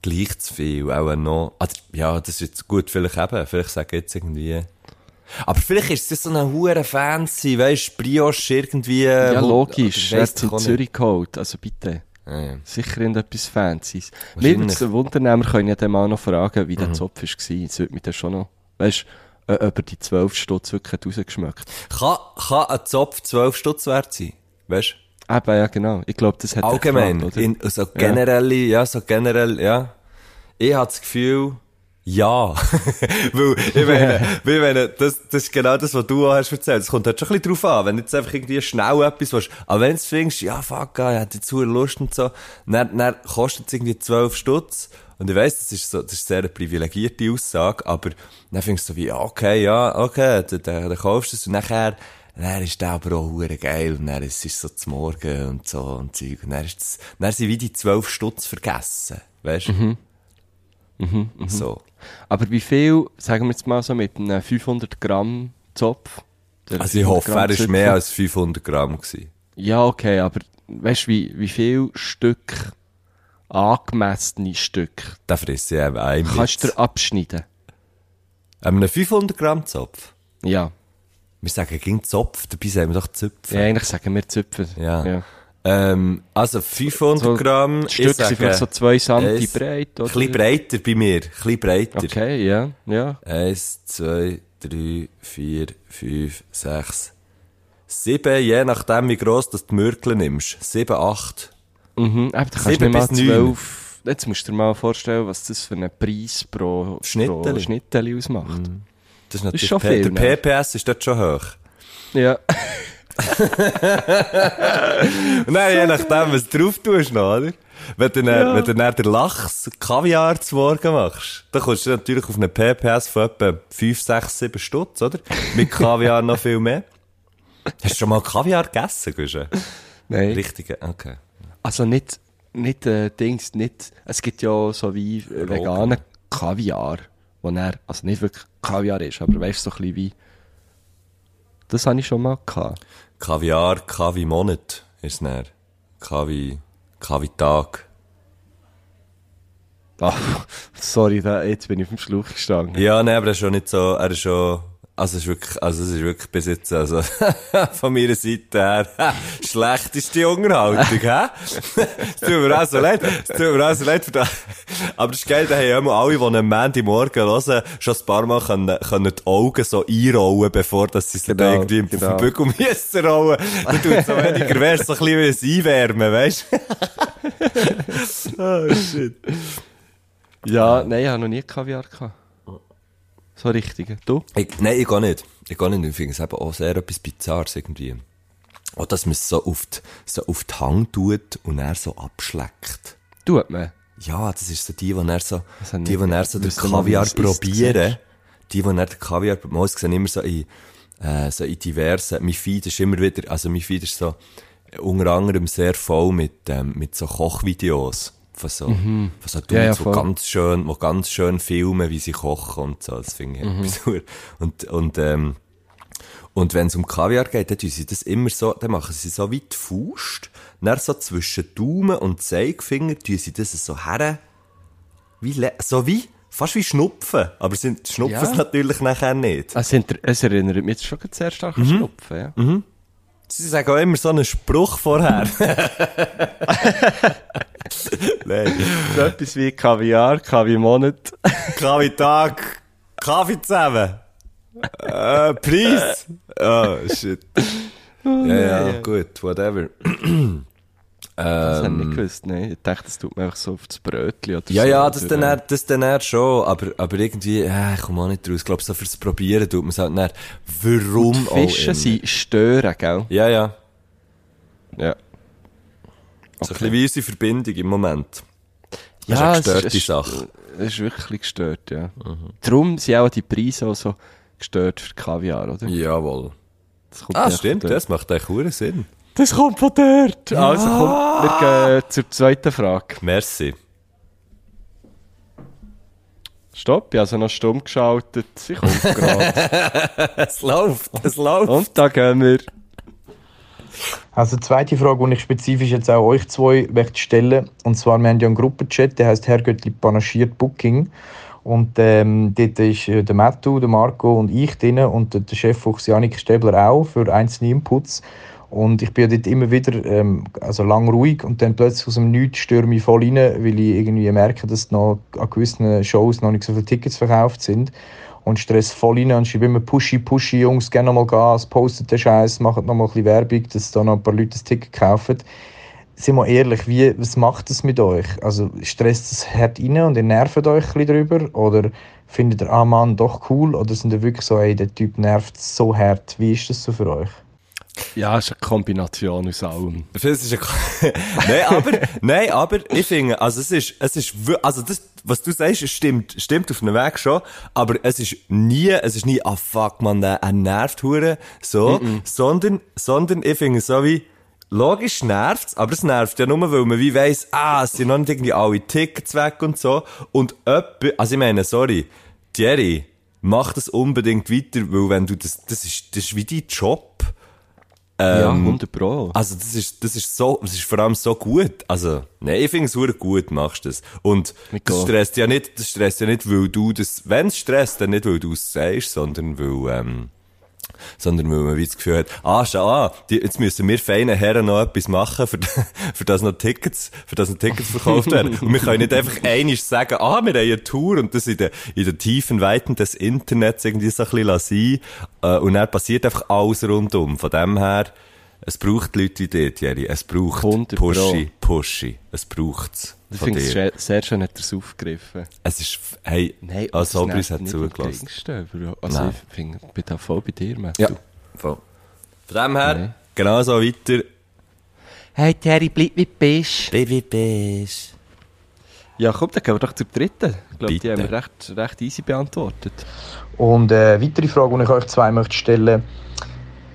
gleich zu viel, auch noch. Ah, ja, das ist jetzt gut, vielleicht eben, vielleicht sage ich jetzt irgendwie. Aber vielleicht ist es so eine hure fancy, weisst, Brioche irgendwie.
Ja, logisch. Er hat
auch nicht.
Zürich geholt, also bitte.
Ah, ja.
Sicher irgendetwas Fancies. Mir
Wahrscheinlich.
würde es wundern, wir können ja dann mal noch fragen, wie
Mhm.
der Zopf war. Das würde mich dann schon noch, weißt du, ob er die 12 Stutz wirklich rausgeschmeckt.
Kann, kann ein Zopf 12 Stutz wert sein? Weißt
Eben, ja, genau. Ich glaube, das hat
Allgemein.
gefragt, oder?
in, so generell, ja. so generell, ja. Ich habe das Gefühl, ja. Weil, ich meine, weil, meine das, das ist genau das, was du auch hast erzählt. Es kommt halt schon ein bisschen drauf an. Wenn du jetzt einfach irgendwie schnell etwas willst, aber wenn du findest, ja, fuck, ah, ich hätte jetzt Lust und so, dann, dann kostet es irgendwie 12 Stutz. Und ich weiss, das ist so, das ist sehr eine privilegierte Aussage, aber dann findest du so wie, ja, okay, ja, okay, dann, dann, dann kaufst du es und nachher, dann ist der aber auch hure geil und dann ist es so zum Morgen und so und Zeug und dann ist es, dann sind wie die 12 Stutz vergessen. Weißt du? So.
Aber wie viel, sagen wir jetzt mal so mit einem 500 Gramm Zopf?
Also ich
500
hoffe,
Gramm
er ist
Zöpfe?
mehr als 500 Gramm gewesen.
Ja, okay, aber weißt du, wie, wie viel Stück, angemessene Stück,
Da frisse ich eben ein
kannst du abschneiden?
Einem 500 Gramm Zopf.
Ja.
Wir sagen gegen Zopf, dabei sagen wir doch Zöpfe.
Ja, eigentlich sagen wir Zöpfe.
Ja.
ja.
Ähm, also 500
So,
Gramm,
Die Stücke sind vielleicht so 2 cm breit, oder?
Ein bisschen breiter bei mir, ein bisschen breiter.
Okay, ja, ja.
Eins, zwei, drei, vier, fünf, sechs, sieben, je nachdem wie gross das die Mürkel nimmst. Sieben, acht.
Mhm, aber da kannst du mal
bis neun.
12... Jetzt musst du dir mal vorstellen, was das für einen Preis pro
Schnitteli.
Schnitteli ausmacht.
Das ist natürlich,
schon
P-
viel,
der
ne?
PPS ist dort schon hoch.
Ja.
Dann, je nachdem, was du drauf tust noch, oder? Wenn du, dann,
Ja.
wenn du dann den Lachs Kaviar zu Morgen machst, dann kommst du natürlich auf einen PPS von etwa 5, 6, 7 Stutz, oder? Mit Kaviar noch viel mehr. Hast du schon mal Kaviar gegessen, Guschen?
Nein.
Richtige, okay.
Also nicht, nicht, äh, Dings, nicht, es gibt ja so wie äh, veganen Kaviar, wo er, also nicht wirklich Kaviar ist, aber weißt du, so ein bisschen wie, das habe ich schon mal gehabt.
Kaviar, Kavi Monat ist dann. Kavi, Kavi Tag.
Ah, sorry, da, jetzt bin ich auf dem Schluch gestanden.
Ja, nein, aber er ist schon nicht so, er ist schon, also es ist wirklich, also es ist wirklich bis jetzt, also von meiner Seite her, schlechteste Unterhaltung, hä? Es tut mir auch so leid. Es tut mir auch so leid für das. Aber das ist geil, da haben ja immer alle, die einen Montagmorgen hören, schon ein paar Mal können, können die Augen so einrollen, bevor dass sie sich
Genau,
irgendwie
genau.
auf den Bügel müssen rollen. Dann tut es so weniger wär's so ein bisschen wie ein Einwärmen, weißt du? oh, shit.
Ja, nein, ich habe noch nie Kaviar gehabt. So richtig. Du?
Ich, nein, ich gar nicht. Ich gar nicht. Ich finde es eben auch sehr etwas Bizarres irgendwie. Auch, dass man es so auf die, so auf die Hand tut und er so abschleckt.
Tut man.
Ja, das ist so die, die er so, die, die er so den Kaviar probieren. Die, die er den Kaviar, mal sehen immer so in, äh, so in diversen, mein Feed ist immer wieder, also mein Feed ist so, unter anderem sehr voll mit, ähm, mit so Kochvideos. Von so, von so Dudes,
Mhm. Ja, ja,
die ganz schön, die ganz schön filmen, wie sie kochen und so. Das finde ich
Mhm.
Und, und, ähm, und wenn es um Kaviar geht, dann sie das immer so, dann machen sie so wie die Faust, dann so zwischen Daumen und Zeigefinger tun sie das so her, wie, so wie, fast wie Schnupfen. Aber sind, schnupfen
Ja.
es natürlich nachher nicht.
Es, es erinnert mich jetzt schon sehr stark an Schnupfen, ja.
Sie sagen auch immer so einen Spruch vorher. Nein.
So etwas wie Kaviar, Kavi-Monat.
Kaffee Tag, Kaffee zusammen. Äh, Preis. Oh, shit. ja, ja, gut, whatever.
Das habe ich nicht gewusst, nein. Ich dachte, das tut man einfach so auf das Brötchen oder
Ja,
so.
ja, das dann, eher- das dann eher schon, aber, aber irgendwie, äh, ich komme auch nicht raus. Ich glaube, so fürs Probieren tut man es halt nicht. Warum auch
Fische sind stören, gell?
Ja, ja.
Ja.
So ein bisschen wie unsere Verbindung im Moment. Das ist
Ja,
eine
es
gestörte
es
Sache.
Es ist wirklich gestört, ja. Darum sind auch die Preise auch so gestört für Kaviar, oder?
Jawohl.
Das
Ah, stimmt, das macht eigentlich einen Sinn.
Das kommt von dort! Also komm, wir gehen zur zweiten Frage.
Merci.
Stopp, ich habe also noch stumm geschaltet. Sie kommt gerade.
Es läuft, es läuft.
Und da gehen wir.
Also die zweite Frage, die ich spezifisch jetzt auch euch zwei möchte stellen, und zwar, wir haben ja einen Gruppenchat, der heißt Herrgöttli panaschiert Booking. Und ähm, dort ist äh, der Mattu, der Marco und ich drin und der der Cheffuchs Janik Stäbler auch für einzelne Inputs. Und ich bin dort immer wieder ähm, also lang ruhig und dann plötzlich aus dem Nichts stürme ich voll rein, weil ich irgendwie merke, dass noch an gewissen Shows noch nicht so viele Tickets verkauft sind. Und stress voll rein und schreibe immer Pushy, Pushy, Jungs, gerne noch mal Gas, postet den Scheiß, macht noch mal ein bisschen Werbung, dass da noch ein paar Leute das Ticket kaufen. Sind wir ehrlich, wie, was macht das mit euch? Also stresst das hart rein und ihr nervt euch ein bisschen drüber? Oder findet ihr, ah Mann, doch cool? Oder sind ihr wirklich so, ey, der Typ nervt so hart? Wie ist das so für euch?
Ja, es ist eine Kombination aus allem.
Das ist ein nein, aber, nein, aber ich finde, also es ist, es ist, also das, was du sagst, es stimmt, stimmt auf einem Weg schon, aber es ist nie, es ist nie, ah fuck man, er nervt hure, so, sondern, sondern ich finde so wie, logisch nervt's, aber es nervt ja nur, weil man wie weiss, ah, es sind noch nicht irgendwie alle Tickets weg und so, und öppe, also ich meine, sorry, Thierry, mach das unbedingt weiter, weil wenn du das, das ist, das ist wie dein Job,
ja,
Ähm,
100 Pro.
also das ist, das ist so, das ist vor allem so gut. Also, nein, ich finde es gut, machst du das. Und
Mit
das stresst ja nicht, das stresst ja nicht, weil du das, wenn es stresst, dann nicht, weil du es sagst, sondern weil, ähm, sondern weil man wie das Gefühl hat, ah, schau, ah, die, jetzt müssen wir feinen Herren noch etwas machen, für, für das noch Tickets, für das noch Tickets verkauft werden. Und wir können nicht einfach einisch sagen, ah, wir haben eine Tour und das in den, in den tiefen Weiten des Internets irgendwie so ein bisschen lassen, äh, und dann passiert einfach alles rundum. Von dem her, es braucht Leute wie dich, Jerry. Es braucht
100 Pro.
Pushy, Pushy. Es braucht's.
Ich
von
finde es
dir.
sehr, sehr schön, hat er es aufgegriffen.
Es ist, hey,
Nein,
als
das
Sobris
nervt
hat zugelassen.
Also
Nein.
ich finde, bin da voll bei dir, Matthew.
Ja, voll. Von dem her,
Nee.
genau so weiter.
Hey Terry, bleib wie du bist.
Baby Bish.
Ja, komm, dann gehen wir doch zur dritten. Ich glaube, die haben wir recht, recht easy beantwortet.
Und äh, weitere Frage, die ich euch zwei möchte stellen,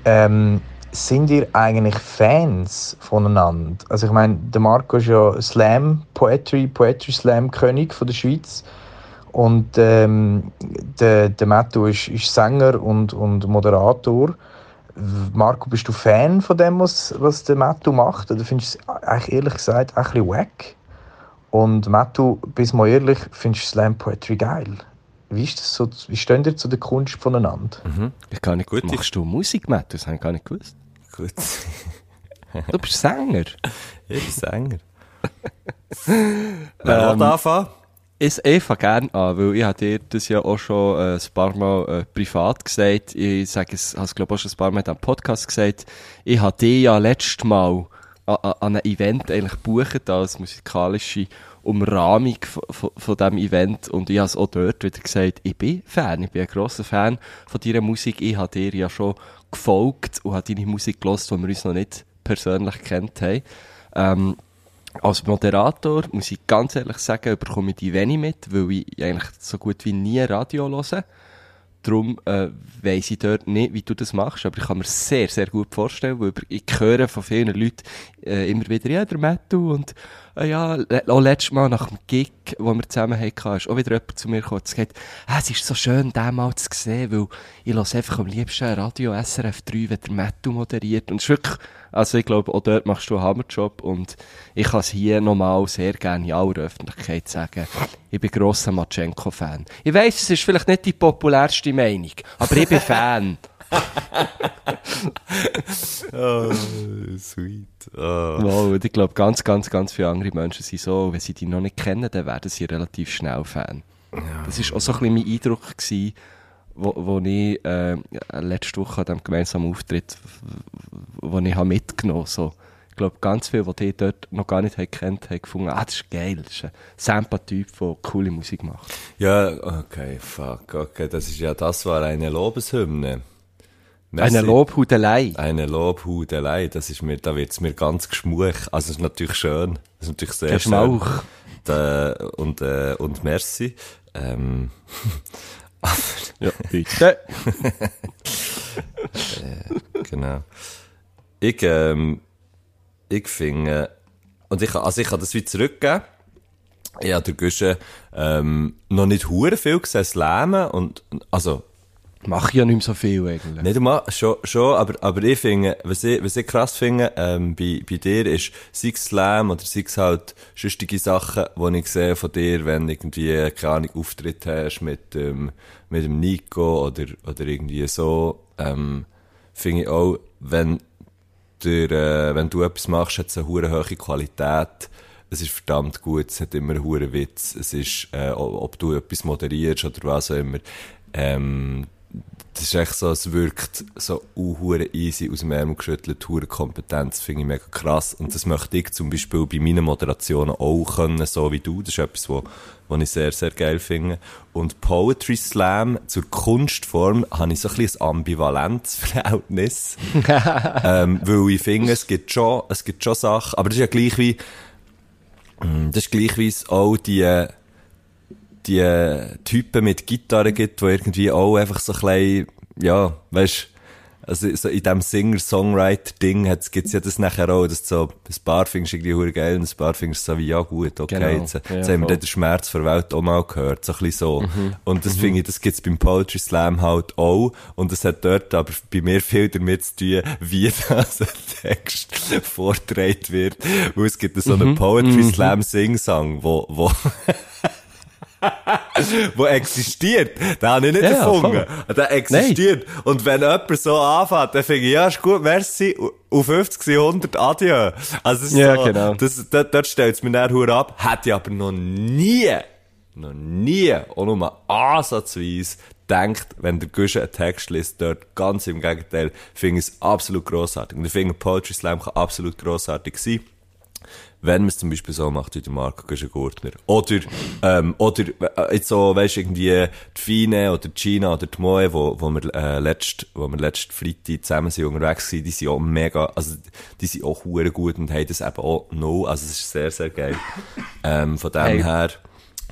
ähm, sind ihr eigentlich Fans voneinander? Also ich meine, der Marco ist ja Slam, Poetry, Poetry Slam König von der Schweiz und ähm, der, der Matto ist, ist Sänger und, und Moderator. Marco, bist du Fan von dem, was, was der Matto macht? Oder findest du es eigentlich ehrlich gesagt auch ein bisschen wack? Und Matto, bis mal ehrlich, findest du Slam Poetry geil? Wie, ist das so, wie stehen ihr zu der Kunst voneinander?
Ich gar nicht
Gut,
Machst du Musik, Matt? Das habe ich gar nicht gewusst.
Gut.
Du bist Sänger.
Ich bin Sänger. Wer
Ähm,
will anfangen?
Ich, gerne an, weil ich habe dir das ja auch schon äh, ein paar Mal äh, privat gesagt. Ich sage es, habe es glaube ich auch schon ein paar Mal diesem Podcast gesagt. Ich habe dich ja letztes Mal an, an an einem Event eigentlich gebucht als musikalische Umrahmung von, von, von diesem Event und ich habe es auch dort wieder gesagt, ich bin Fan, ich bin ein grosser Fan von deiner Musik. Ich habe dir ja schon gefolgt und habe deine Musik gelost, die wir uns noch nicht persönlich kennt haben. Ähm, als Moderator, muss ich ganz ehrlich sagen, bekomme ich die wenig mit, weil ich eigentlich so gut wie nie Radio höre. Darum äh, weiss ich dort nicht, wie du das machst, aber ich kann mir sehr, sehr gut vorstellen, weil ich höre von vielen Leuten äh, immer wieder, ja, der Metal und äh, ja, auch letztes Mal nach dem Gig, wo wir zusammen hatten, ist auch wieder jemand zu mir gekommen und gesagt, ah, es ist so schön, den mal zu sehen, weil ich höre einfach am liebsten Radio SRF 3, wenn der Metal moderiert. Und es ist wirklich, also ich glaube, auch dort machst du einen Hammerjob und ich kann es hier nochmal sehr gerne in aller Öffentlichkeit sagen, ich bin grosser Matschenko-Fan. Ich weiss, es ist vielleicht nicht die populärste Meinung, aber ich bin Fan.
Oh, sweet. Oh.
Wow, und ich glaube, ganz, ganz, ganz viele andere Menschen sind so, wenn sie die noch nicht kennen, dann werden sie relativ schnell Fan. Das war auch so ein bisschen mein Eindruck, gewesen, wo, wo ich äh, letzte Woche an diesem gemeinsamen Auftritt, wo ich habe mitgenommen so. Ich glaube, ganz viele, die dich dort noch gar nicht kennt, haben gefunden, ah, das ist geil, das ist ein Sampa-Typ, der coole Musik macht.
Ja, okay, fuck, okay, das ist ja, das war eine Lobeshymne. Merci.
Eine Lobhudelei.
Eine Lobhudelei, das ist mir, da wird's mir ganz geschmuch. Also, es ist natürlich schön. Es ist natürlich sehr schön.
Geschmauch.
Da, und, äh, und merci. Ähm,
Ja, bitte.
genau. Ich, ähm, ich finde, und ich, also ich kann das wieder zurückgeben. Ich habe der Güsche, ähm, noch nicht hure viel gesehen, slammen und, also,
Mach ich ja nicht mehr so viel eigentlich.
Nicht einmal, schon, schon, aber, aber ich finde, was ich, was ich krass finde, ähm, bei, bei dir ist, sei es Slam oder sei es halt sonstige Sachen, die ich sehe von dir, wenn irgendwie, keine Ahnung, Auftritt hast mit, ähm, mit dem Nico oder, oder irgendwie so, ähm, finde ich auch, wenn der, äh, wenn du etwas machst, hat es eine hure hohe Qualität. Es ist verdammt gut, es hat immer einen Witz. Es ist, äh, ob du etwas moderierst oder was auch immer. Ähm, das ist echt so, es wirkt so hure easy aus dem Ärmel geschüttelt, hure Kompetenz, finde ich mega krass. Und das möchte ich zum Beispiel bei meinen Moderationen auch können, so wie du. Das ist etwas, wo, wo ich sehr, sehr geil finde. Und Poetry Slam zur Kunstform habe ich so ein bisschen ein Ambivalenzverhältnis. ähm, weil ich finde, es gibt schon, es gibt schon Sachen, aber das ist ja gleich wie, mm, das ist gleich wie es auch die, die Typen mit Gitarre gibt, die irgendwie auch einfach so ein bisschen, ja, weißt also so in diesem Singer-Songwriter-Ding gibt es ja das nachher auch, dass so ein paar findest du irgendwie hure geil und ein paar findest du so wie, ja gut, okay,
Genau.
jetzt, jetzt
Ja,
haben wir
voll.
den Schmerz der Welt auch mal gehört, so ein bisschen so. Und das finde ich, das gibt's beim Poetry Slam halt auch und das hat dort aber bei mir viel damit zu tun, wie das ein Text vorgetragen wird, weil es gibt so einen Poetry Slam Sing-Song, wo, wo wo existiert. Den habe ich nicht
Ja,
erfunden. Der existiert. Und wenn jemand so anfängt, dann finde ich, ja, ist gut, merci, auf 50, 100, adieu. Also, ist
Ja,
so,
genau.
das, dort, dort stellt es mir hure ab. Hätte ich aber noch nie, noch nie, auch nur mal ansatzweise denkt, wenn der Guschen einen Text liest, dort ganz im Gegenteil, finde ich es absolut grossartig. Und ich finde, Poetry Slam kann absolut grossartig sein wenn man es zum Beispiel so macht wie der Marco Güschen-Gurtner. Oder, ähm, oder, äh, jetzt so, weisst irgendwie, die Fine oder die Gina oder die Moe, wo, wo wir, äh, letzt, wo wir letzt Freitag zusammen sind unterwegs waren, die sind auch mega, also, die sind auch hure gut und haben das eben auch no, also, es ist sehr, sehr geil. Ähm, von dem
Hey.
her,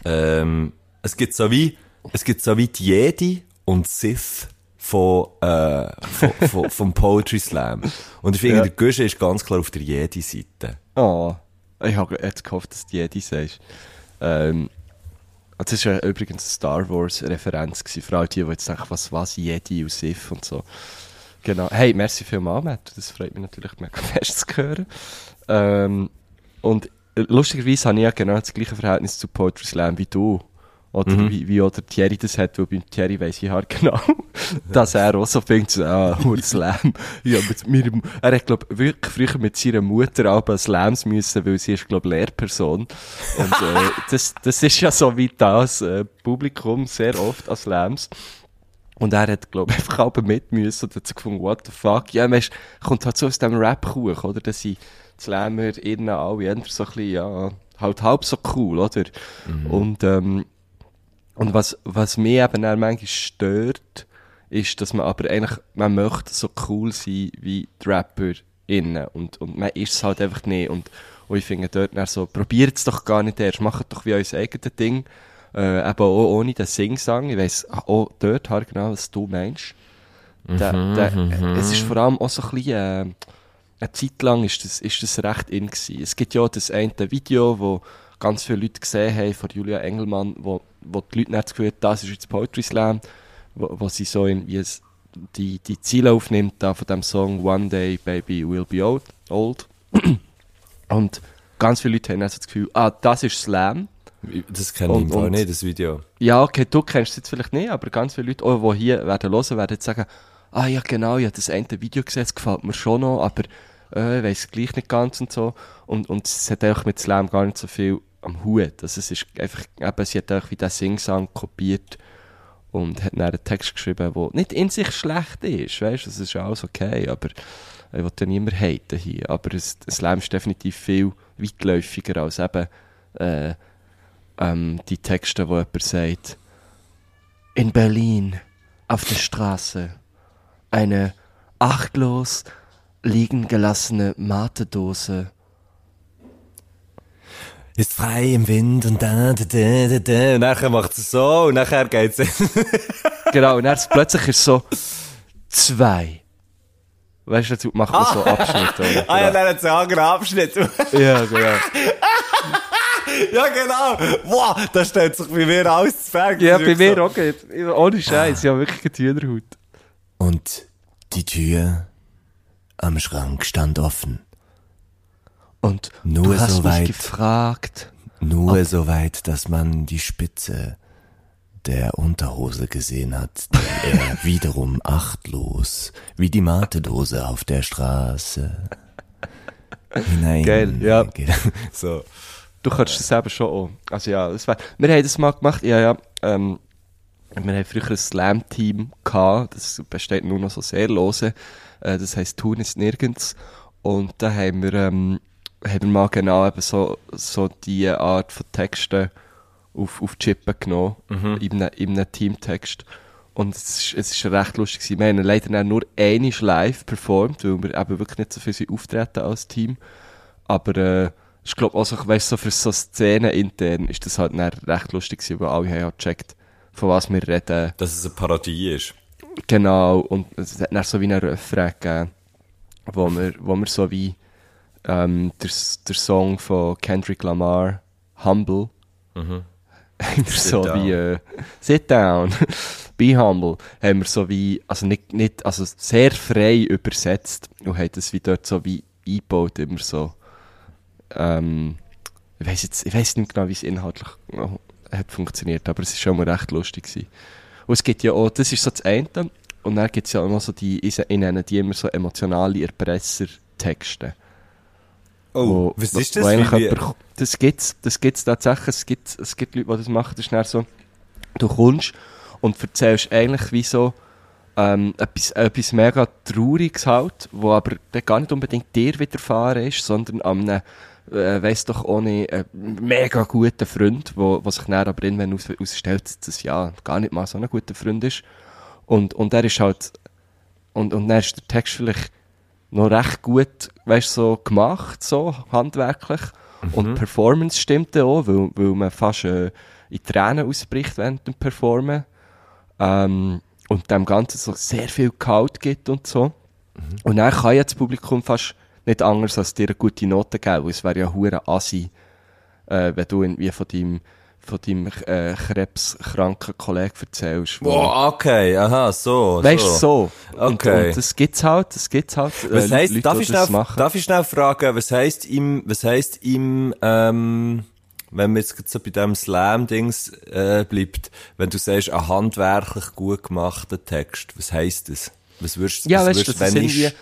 ähm, es gibt so wie, es gibt so wie die Jedi und Sith von, äh, von, von, vom Poetry Slam. Und ich finde,
Ja.
der Güschen ist ganz klar auf der Jedi-Seite.
Oh, ich habe jetzt gehofft, dass du Jedi sagst. Ähm, das war übrigens eine Star Wars-Referenz für all die, die jetzt denken, was, was, Jedi und Sith und so. Genau. Hey, merci vielmals, Matt. Das freut mich natürlich mega fest zu hören. Ähm, und lustigerweise habe ich ja genau das gleiche Verhältnis zu Poetry Slam wie du. Oder wie, wie oder Thierry das hat, weil beim Thierry weiss ich halt genau, dass er auch so findet, ah, nur Slam. Ja, mit mir, er hat, glaub, wirklich früher mit seiner Mutter bei Slams müssen, weil sie ist, glaub, Lehrperson. Und, äh, das, das ist ja so wie das, äh, Publikum sehr oft an Slams. Und er hat, glaub, einfach auch mit müssen und hat so gefunden, what the fuck. Ja, weißt, kommt halt so aus dem Rap-Kuchen, oder? Dass sie Slammer innen alle so ein bisschen, ja, halt halb so cool, oder? Und, ähm, und was, was mich eben dann manchmal stört, ist, dass man aber eigentlich, man möchte so cool sein wie die Rapper innen. Und, und man ist es halt einfach nicht. Und, und ich finde dort dann so, probiert es doch gar nicht erst, macht doch wie euer eigenes Ding. Äh, eben auch ohne den Sing-Sang. Ich weiss auch dort halt genau, was du meinst. Der, der, Es ist vor allem auch so ein bisschen, äh, eine Zeit lang ist das, ist das recht in gewesen. Es gibt ja das eine Video, wo ganz viele Leute gesehen haben von Julia Engelmann, wo, wo die Leute nicht das Gefühl haben, das ist jetzt Poetry Slam, wo, wo sie so in, wie es, die, die Ziele aufnimmt, da von dem Song One Day Baby Will Be Old. old. Und ganz viele Leute haben also das Gefühl, ah, das ist Slam.
Das kenne ich
Und-
im Fall
und-
nicht, das Video.
Ja, okay, du kennst es jetzt vielleicht nicht, aber ganz viele Leute, auch, die hier werden hören, werden jetzt sagen, ah ja, genau, ich habe das eine Video gesehen, das gefällt mir schon noch, aber äh, ich weiss gleich nicht ganz und so. Und, und es hat eigentlich mit Slam gar nicht so viel am Hut. Also es ist einfach, eben, sie hat einfach wie den Sing-Sang kopiert und hat dann einen Text geschrieben, der nicht in sich schlecht ist, weißt das ist alles okay, aber ich will ja niemand haten hier, aber es, Slam ist definitiv viel weitläufiger als eben, äh, ähm, die Texte, wo jemand sagt, in Berlin, auf der Straße, eine achtlos liegen gelassene Matedose.
Ist frei im Wind und da, da, da, da, da. Und nachher macht es so und nachher geht's.
Genau, und dann plötzlich ist so, zwei. Weißt du, dazu macht man so Abschnitte. oder?
ah ja, dann hat es einen anderen Abschnitt.
ja, genau.
ja, genau. Wow, das stellt sich bei mir alles zu Berg.
Ja, bei mir
so.
auch geht. Ohne Scheiß, ja, wirklich eine Hühnerhaut.
Und die Tür am Schrank stand offen.
Und
Nur
du hast
so
mich
weit.
gefragt.
Nur so weit, dass man die Spitze der Unterhose gesehen hat, die er wiederum achtlos, wie die Matedose auf der Straße, hinein.
Geil, ja.
So.
Du kannst das eben schon auch. Also ja, das wär, wir haben das mal gemacht, ja, ja, ähm, wir haben früher ein Slam-Team gehabt, das besteht nur noch so sehr lose, äh, das heisst Tun ist nirgends, und da haben wir, ähm, haben wir mal genau eben so, so die Art von Texten auf, auf Chippen genommen, in, einem, in einem Teamtext. Und es ist, es ist recht lustig gewesen. Wir haben leider nur einmal live performt, weil wir eben wirklich nicht so viel auftreten als Team. Aber, äh, ich glaube auch so, weißt, so für so Szenen intern ist das halt recht lustig gewesen, weil alle haben halt gecheckt, von was wir reden.
Dass es eine Parodie ist.
Genau, und es hat dann so wie einen Refrain gegeben, wo wir, wo wir so wie ähm, der, der Song von Kendrick Lamar, Humble, haben wir so
down.
wie äh, Sit down, be humble, haben wir so wie, also nicht, nicht, also sehr frei übersetzt und haben das wie dort so wie eingebaut, immer so, ähm, ich weiß jetzt, ich weiß nicht genau, wie es inhaltlich äh, hat funktioniert, aber es ist schon mal recht lustig gewesen. Und es gibt ja auch, das ist so das eine, und dann gibt es ja auch noch so die, ich nenne die immer so emotionale Erpresser-Texte.
Oh, was ist das?
wo eigentlich jemand- das gibt's, das gibt's tatsächlich. Es gibt, es gibt Leute, die das machen. Das ist so, du kommst und erzählst eigentlich wie so, ähm, etwas, etwas mega Trauriges halt, wo aber gar nicht unbedingt dir widerfahren ist, sondern an einem, äh, weiss doch ohne, äh, mega guten Freund, wo, wo sich dann aber irgendwann aus, ausstellt, dass das ja gar nicht mal so ein guter Freund ist. Und, und er ist halt, und, und dann ist der Text vielleicht noch recht gut, weißt so gemacht, so, handwerklich. Und die Performance stimmt auch, weil, weil man fast äh, in Tränen ausbricht während dem Performen. Ähm, und dem Ganzen so sehr viel Kalt gibt und so. Und dann kann ja das Publikum fast nicht anders als dir eine gute Note geben, weil es wäre ja hure assi, äh, wenn du irgendwie von deinem, von deinem äh, krebskranken Kollegen erzählst. wo-
Oh, okay, aha, so.
Weißt du, so. Und,
Okay.
und das gibt's halt, das gibt's halt. äh,
Was heisst,
Leute,
darf ich,
das
schnell,
machen.
darf ich schnell fragen, was heisst im, was heisst im, ähm, wenn man jetzt so bei dem Slam-Dings äh, bleibt, wenn du sagst, ein handwerklich gut gemachter Text, was heisst das? Was würdest
Ja,
was
weißt du,
würdest,
dass es
wenn
irgendwie,
ich-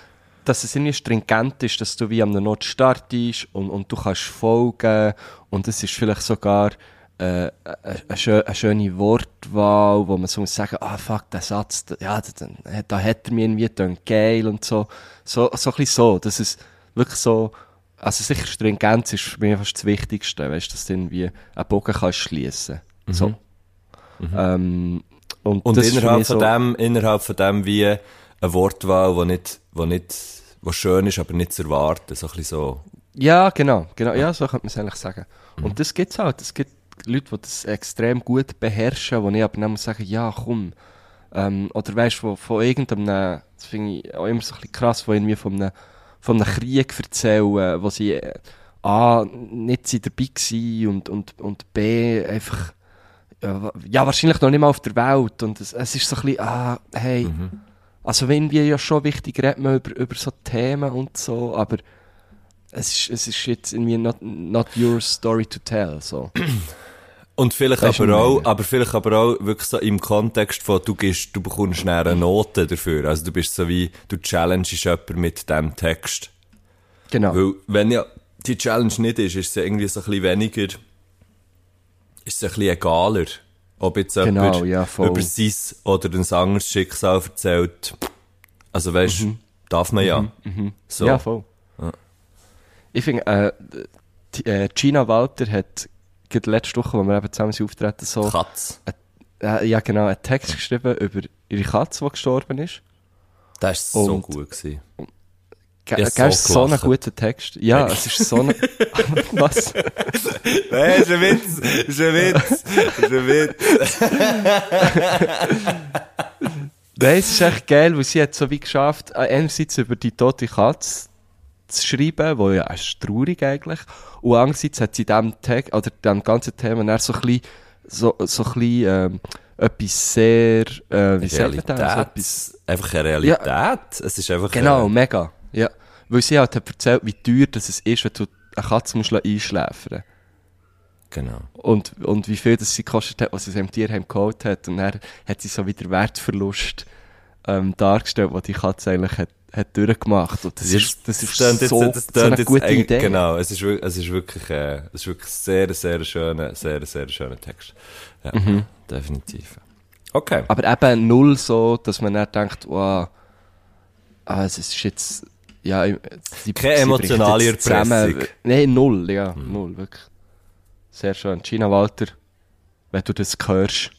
dass es irgendwie stringent ist, dass du wie am Not startest und, und du kannst folgen und es ist vielleicht sogar äh, eine, eine, schö- eine schöne Wortwahl, wo man so muss sagen, ah fuck, der Satz, da- ja, da, da, da hat er mir irgendwie gedacht, geil und so. So, so ein bisschen so, dass es wirklich so, also sicher Stringenz ist für mich fast das Wichtigste, weißt du, dass du irgendwie einen Bogen kannst schliessen. So. Ähm, und
Mhm. Und
das ist für
innerhalb von
so-
dem, innerhalb von dem wie eine Wortwahl, die nicht, wo nicht, wo schön ist, aber nicht zu erwarten, so ein bisschen so.
Ja, genau, genau. Ja, so könnte man es eigentlich sagen.
Mhm.
Und das gibt's halt. Es gibt Leute, die das extrem gut beherrschen, wo ich aber dann sagen, ja, komm. Ähm, oder weißt du, von irgendeinem, das finde ich auch immer so ein bisschen krass, wo irgendwie von einem, von einem Krieg erzählen, wo sie äh, A, nicht sie dabei waren und, und, und B, einfach, ja, wa- ja, wahrscheinlich noch nicht mal auf der Welt. Und es, es ist so ein bisschen, ah, hey,
Mhm.
also wenn wir ja schon wichtig reden wir über, über so Themen und so, aber es ist, es ist jetzt irgendwie not, not your story to tell, so.
Und vielleicht
du,
aber auch, aber vielleicht aber auch wirklich so im Kontext von, du gehst, du bekommst eine Note dafür. Also du bist so wie, du challenges jemanden mit dem Text.
Genau.
Weil, wenn ja die Challenge nicht ist, ist es ja irgendwie so ein bisschen weniger, ist es ein bisschen egaler, ob jetzt
Genau,
jemand
ja,
über sein oder ein anderes Schicksal erzählt. Also weißt, darf man ja. So.
Mhm. Ja, voll. Ich finde, äh, äh, Gina Walter hat gerade letzte Woche, wo wir eben zusammen sind auftreten, so,
Katz.
äh, ja genau, einen Text geschrieben über ihre Katze, die gestorben ist.
Das war so
Und-
gut. Gewesen.
Ge
Ja,
gell,
so
ist so ein
gelacht.
guter Text. Ja, es ist so ein... Was?
Nein, ist ein Witz, ist ein Witz, ist ein Witz.
Nein, es ist echt geil, weil sie hat so wie geschafft, einerseits über die tote Katze zu schreiben, wo ja ist traurig eigentlich, und andererseits hat sie dem Tag, oder dem ganzen Thema dann so ein bisschen, so, so ein bisschen, ähm, etwas sehr, äh, wie sagt man das? So etwas,
Einfach eine Realität. Es ist einfach,
genau,
äh,
mega, ja. Weil sie halt hat erzählt, wie teuer das es ist, wenn du eine Katze musst einschläfern
genau.
und, und wie viel das sie gekostet hat, was sie im Tierheim geholt hat. Und dann hat sie so wieder Wertverlust ähm, dargestellt, was die Katze eigentlich hat, hat durchgemacht. Und das ist, das ist
jetzt-
so,
das
so eine
jetzt
gute
eigentlich-
Idee.
Genau, es ist, es ist wirklich, äh, es ist wirklich sehr, sehr schöner, sehr, sehr schöner Text. Ja,
Mhm.
definitiv. Okay.
Aber eben null so, dass man dann denkt, wow, ah, es ist jetzt, ja, sie,
Keine
sie
emotionale
jetzt.
Erpressung.
Nein, null, ja, null, wirklich. Sehr schön. Gina Walter, wenn du das hörst,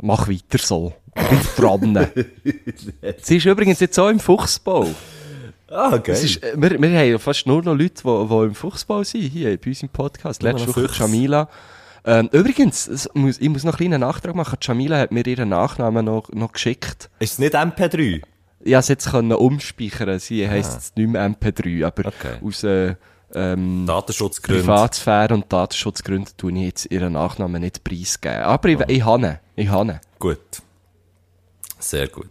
mach weiter so. Bleib dran. sie ist übrigens jetzt auch im Fuchsbau.
Ah, okay.
Ist, äh, wir, wir haben ja fast nur noch Leute, die, die im Fuchsbau sind, hier bei uns im Podcast. Letzte Woche
Füchse.
Jamila. Ähm, übrigens, muss, ich muss noch einen kleinen Nachtrag machen. Jamila hat mir ihren Nachnamen noch, noch geschickt.
ist es nicht MP3?
Ich konnte es jetzt können umspeichern. Sie heisst jetzt nicht mehr MP3, aber
Okay.
aus äh, ähm,
Datenschutzgründe.
Privatsphäre und Datenschutzgründen tue ich jetzt ihren Nachnamen nicht preisgeben. Aber ich, ich habe ihn. Ich habe ihn.
Gut. Sehr gut.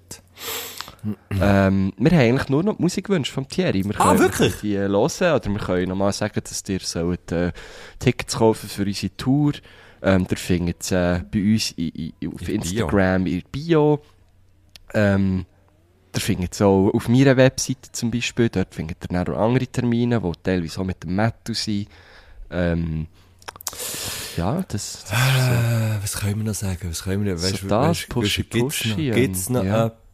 Ähm, wir haben eigentlich nur noch die Musikwünsche vom Thierry. Wir
Ah,
können,
wirklich?
Wir können die hören oder wir können nochmal sagen, dass ihr sollt, äh, Tickets kaufen für unsere Tour. Ähm, ihr findet es äh, bei uns i, i, auf
In Bio.
Instagram in der Bio. Ähm, ihr findet es auch auf meiner Webseite zum Beispiel. Dort findet ihr dann auch andere Termine, die teilweise auch mit dem Mattu sind. Ähm, ja, das, das
Äh, was können wir noch sagen? Was können wir noch,
So
weißt,
das,
weißt,
Pushy,
weißt, gibt's noch,
Pushy,
gibt's
ähm,
noch
ja.
etwas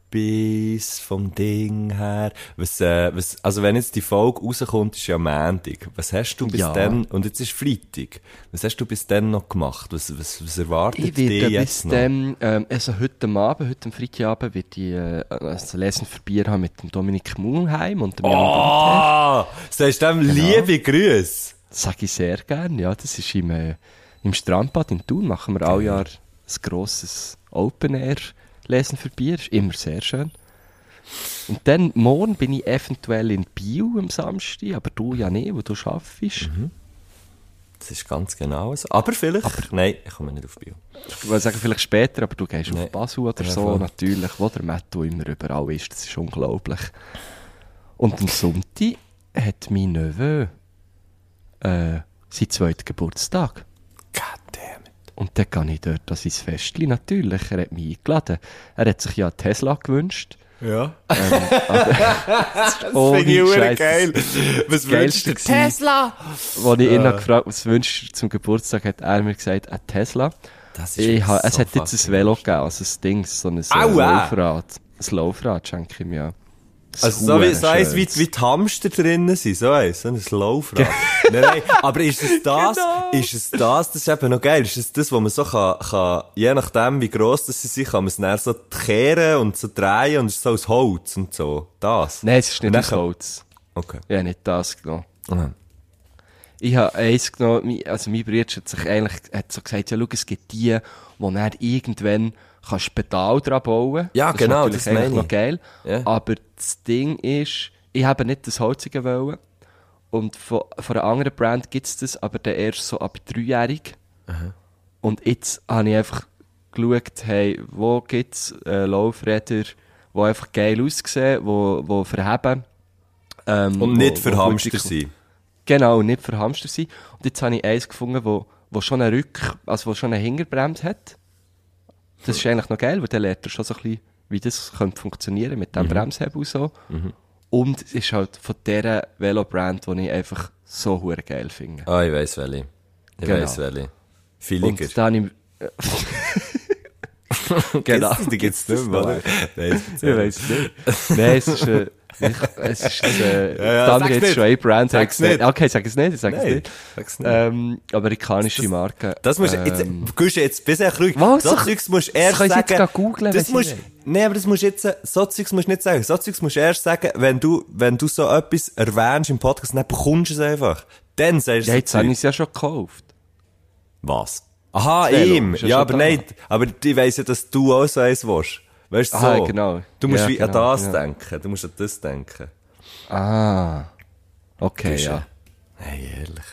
vom Ding her? Was, äh, was, also wenn jetzt die Folge rauskommt, ist ja Montag. Was hast du bis
Ja.
dann, und jetzt ist Freitag, was hast du bis dann noch gemacht? Was, was, was erwartet
Ich
dich jetzt
bis
noch?
dann, ähm, also heute Abend, heute am Freitagabend, wird ich äh, ein Lesen für Bier haben mit dem Dominik Mulheim und dem Jan.
Oh! Sagst du dem
Genau.
liebe Grüße?
Sag ich sehr gern, ja. Das ist im, äh, im Strandbad in Thun, machen wir all Jahr ein grosses Open-Air-Lesen für Bier. Ist immer sehr schön. Und dann, morgen bin ich eventuell in Bio am Samstag, aber du ja nicht, wo du arbeitest.
Das ist ganz genau so. Aber vielleicht, nein, ich komme nicht auf Bio.
Ich würde sagen, vielleicht später, aber du gehst
Nee.
auf Basel oder
Ja,
so,
voll.
natürlich, wo der Matto immer überall ist. Das ist unglaublich. Und am Sonntag hat mein Neveu äh, seinen zweiten Geburtstag.
Goddammit.
Und dann gehe ich dort an sein Festli, natürlich. Er hat mich eingeladen. Er hat sich ja einen Tesla gewünscht.
Ja.
das
Das finde ich hure geil. Was wünschst du?
gewesen.
Tesla!
Als ich ihn noch gefragt was wünschst du zum Geburtstag, hat er mir gesagt, ein Tesla.
Das
Ich ha, es
so
hat jetzt ein Velo gegeben, also ein Ding, so ein! Laufrad. Ein Laufrad schenke ich mir ja.
Also so wie,
ist
so eins, wie, wie die Hamster drinnen sind, so eins, so ein Laufrad. nein, nein, aber ist es das, ist es das, das ist eben noch geil, ist es das, wo man so kann, kann je nachdem, wie gross das sie sind, kann man es dann so kehren und so drehen und es ist so aus Holz und so. Das.
Nein, es ist nicht aus Holz.
Okay.
Habe nicht das genommen.
Mhm.
Ich habe eins genommen, also mein Bruder hat sich eigentlich hat so gesagt, ja, schau, es gibt die, wo dann irgendwann kannst Pedal dran bauen.
Ja,
das
genau,
ist
das ich.
noch geil.
Ja.
Aber das Ding ist, ich habe nicht das Holzige wollen. Und von, von einer anderen Brand gibt es das, aber dann erst so ab dreijährig. Und jetzt habe ich einfach geschaut, hey, wo gibt es äh, Laufräder, die einfach geil aussehen, wo, wo verheben. Ähm,
Und
wo-
nicht
wo
für
gut
Hamster
die-
sein.
Genau, nicht für Hamster sein. Und jetzt habe ich eins gefunden, wo, wo schon eine Rück-, also wo schon eine Hinterbremse hat. Das ist eigentlich noch geil, weil dann lernt er schon so ein bisschen, wie das könnte funktionieren mit dem Bremshebel und so. Und es ist halt von dieser Velo-Brand, die ich einfach so hure geil finde.
Ah, ich weiss welche. Ich
Genau.
weiss welche. Villiger.
Und da habe ich... genau.
Die, die gibt's nicht mehr, oder? Nein,
Ich weiß nicht. Nein, es ist, äh, ich, es ist, äh,
Ja, ja, sag's
jetzt
nicht.
schon eine Brand.
Sag's nicht.
Okay, sag es nicht, ich sag es
Nein,
nicht.
sag's nicht.
Ähm, amerikanische Marke.
Das musst du,
ähm,
jetzt, gehst du jetzt bisher ruhig.
Was?
So Zeugs musst du
Das
erst
Sie
sagen.
jetzt googlen,
das musst, nee, aber das musst du jetzt, so Zeugs musst du nicht sagen. So Zeugs musst du erst sagen, wenn du, wenn du so etwas erwähnst im Podcast, dann bekommst du es einfach. Dann sagst du
Ja, jetzt habe ich es ja schon gekauft.
Was? Aha,
Das
ihm.
ja
aber nein, aber ich weiss ja, dass du auch so eins willst. Weißt du, so.
Aha, genau.
Du musst
Ja,
wie an
genau,
das
ja.
denken. Du musst an das denken.
Ah. Okay,
Ist
ja.
Hey, ehrlich.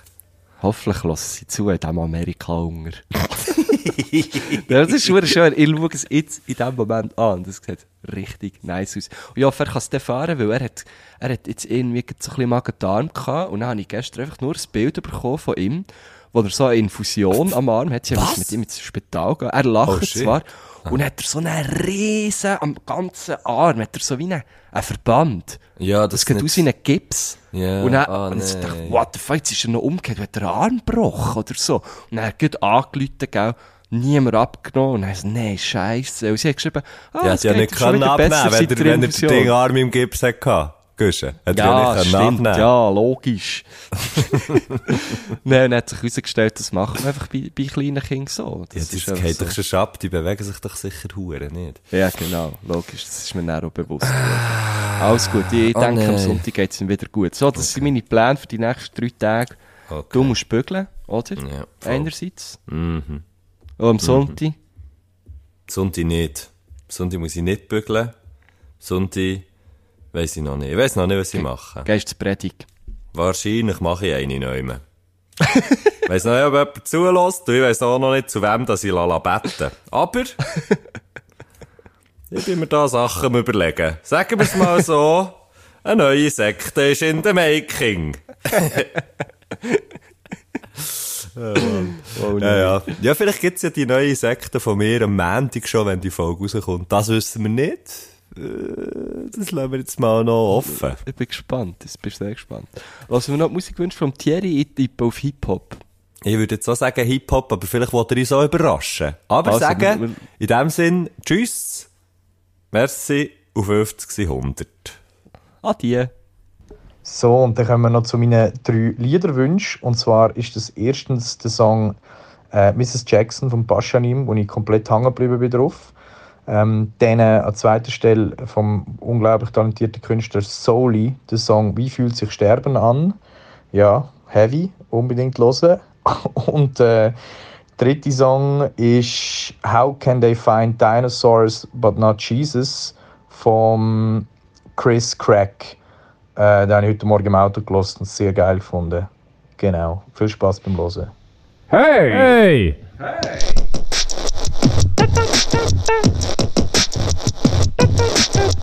Hoffentlich lassen sie zu in diesem Amerika-Hunger. ja, das ist schon schön. Ich schaue es jetzt in diesem Moment an. und Das sieht richtig nice aus. Und hoffe, er kann es dann fahren, weil er hat, er hat jetzt irgendwie so ein bisschen Magen-Darm gehabt. Und dann habe ich gestern einfach nur ein Bild bekommen von ihm, wo er so eine Infusion am Arm hat. Sie haben mit ihm ins Spital gehen. Er lacht
Oh,
zwar. Und dann hat er so einen riesen, am ganzen Arm, hat er so wie einen, einen Verband.
Ja,
Das geht aus wie ein Gips.
Ja,
und dann,
ah,
und ich
nein.
dachte, what the fuck, jetzt ist er noch umgekehrt, hat er einen Arm gebrochen oder so. Und dann hat er angerufen, gell, niemand abgenommen. Und dann so, nee, scheisse. Und sie hat geschrieben, ah,
Ja, hat ja nicht können abnehmen,
besser
wenn er, wenn er den Ding Arm im Gips hatte. Guschen. Hat ja
Ja, stimmt, ja, logisch. Nein, dann hat sich herausgestellt, das machen wir einfach bei, bei kleinen Kindern so.
Ja, das
ist
geht
einfach
doch schon ab, die bewegen sich doch sicher hure nicht.
Ja, genau, logisch, das ist mir dann auch bewusst. Alles gut, ich
Oh
denke, am
nein.
Sonntag geht es ihm wieder gut. So, das sind meine Pläne für die nächsten drei Tage.
Okay.
Du musst bügeln, oder?
Ja, voll.
Einerseits.
Mhm.
Und am Sonntag.
Sonntag nicht. Sonntag muss ich nicht bügeln. Sonntag weiss ich noch nicht. Ich weiss noch nicht, was ich mache.
Gehst du Predigt?
Wahrscheinlich mache ich eine neu. Ich weiss noch nicht, ob jemand zulässt. Ich weiss auch noch nicht, zu wem dass ich la beten Aber ich bin mir da Sachen überlegen. Sagen wir es mal so. Eine neue Sekte ist in the making.
Oh,
Ja, ja. ja, vielleicht gibt's ja die neue Sekte von mir am Montag schon, wenn die Folge rauskommt. Das wissen wir nicht. Das lassen wir jetzt mal noch offen.
Ich bin gespannt, ich bin sehr gespannt. Was wir noch die Musik wünschen vom Thierry, ich tippe auf Hip-Hop.
Ich würde jetzt auch sagen Hip-Hop, aber vielleicht wollte er uns auch überraschen. Aber
Also,
sagen,
wir- wir-
in dem Sinn, tschüss, merci, auf 50 sind 100.
Adieu.
So, und dann kommen wir noch zu meinen drei Liederwünschen. Und zwar ist das erstens der Song äh, Mrs. Jackson von Paschanim, wo ich komplett hängen geblieben bin drauf. Ähm, dann äh, an zweiter Stelle vom unglaublich talentierten Künstler Soli, der Song Wie fühlt sich Sterben an? Ja, heavy, unbedingt hören. Und äh, der dritte Song ist How Can They Find Dinosaurs But Not Jesus von Chris Crack. Äh, den habe ich heute Morgen im Auto gelassen und sehr geil gefunden. Genau. Viel Spaß beim Hören.
Hey!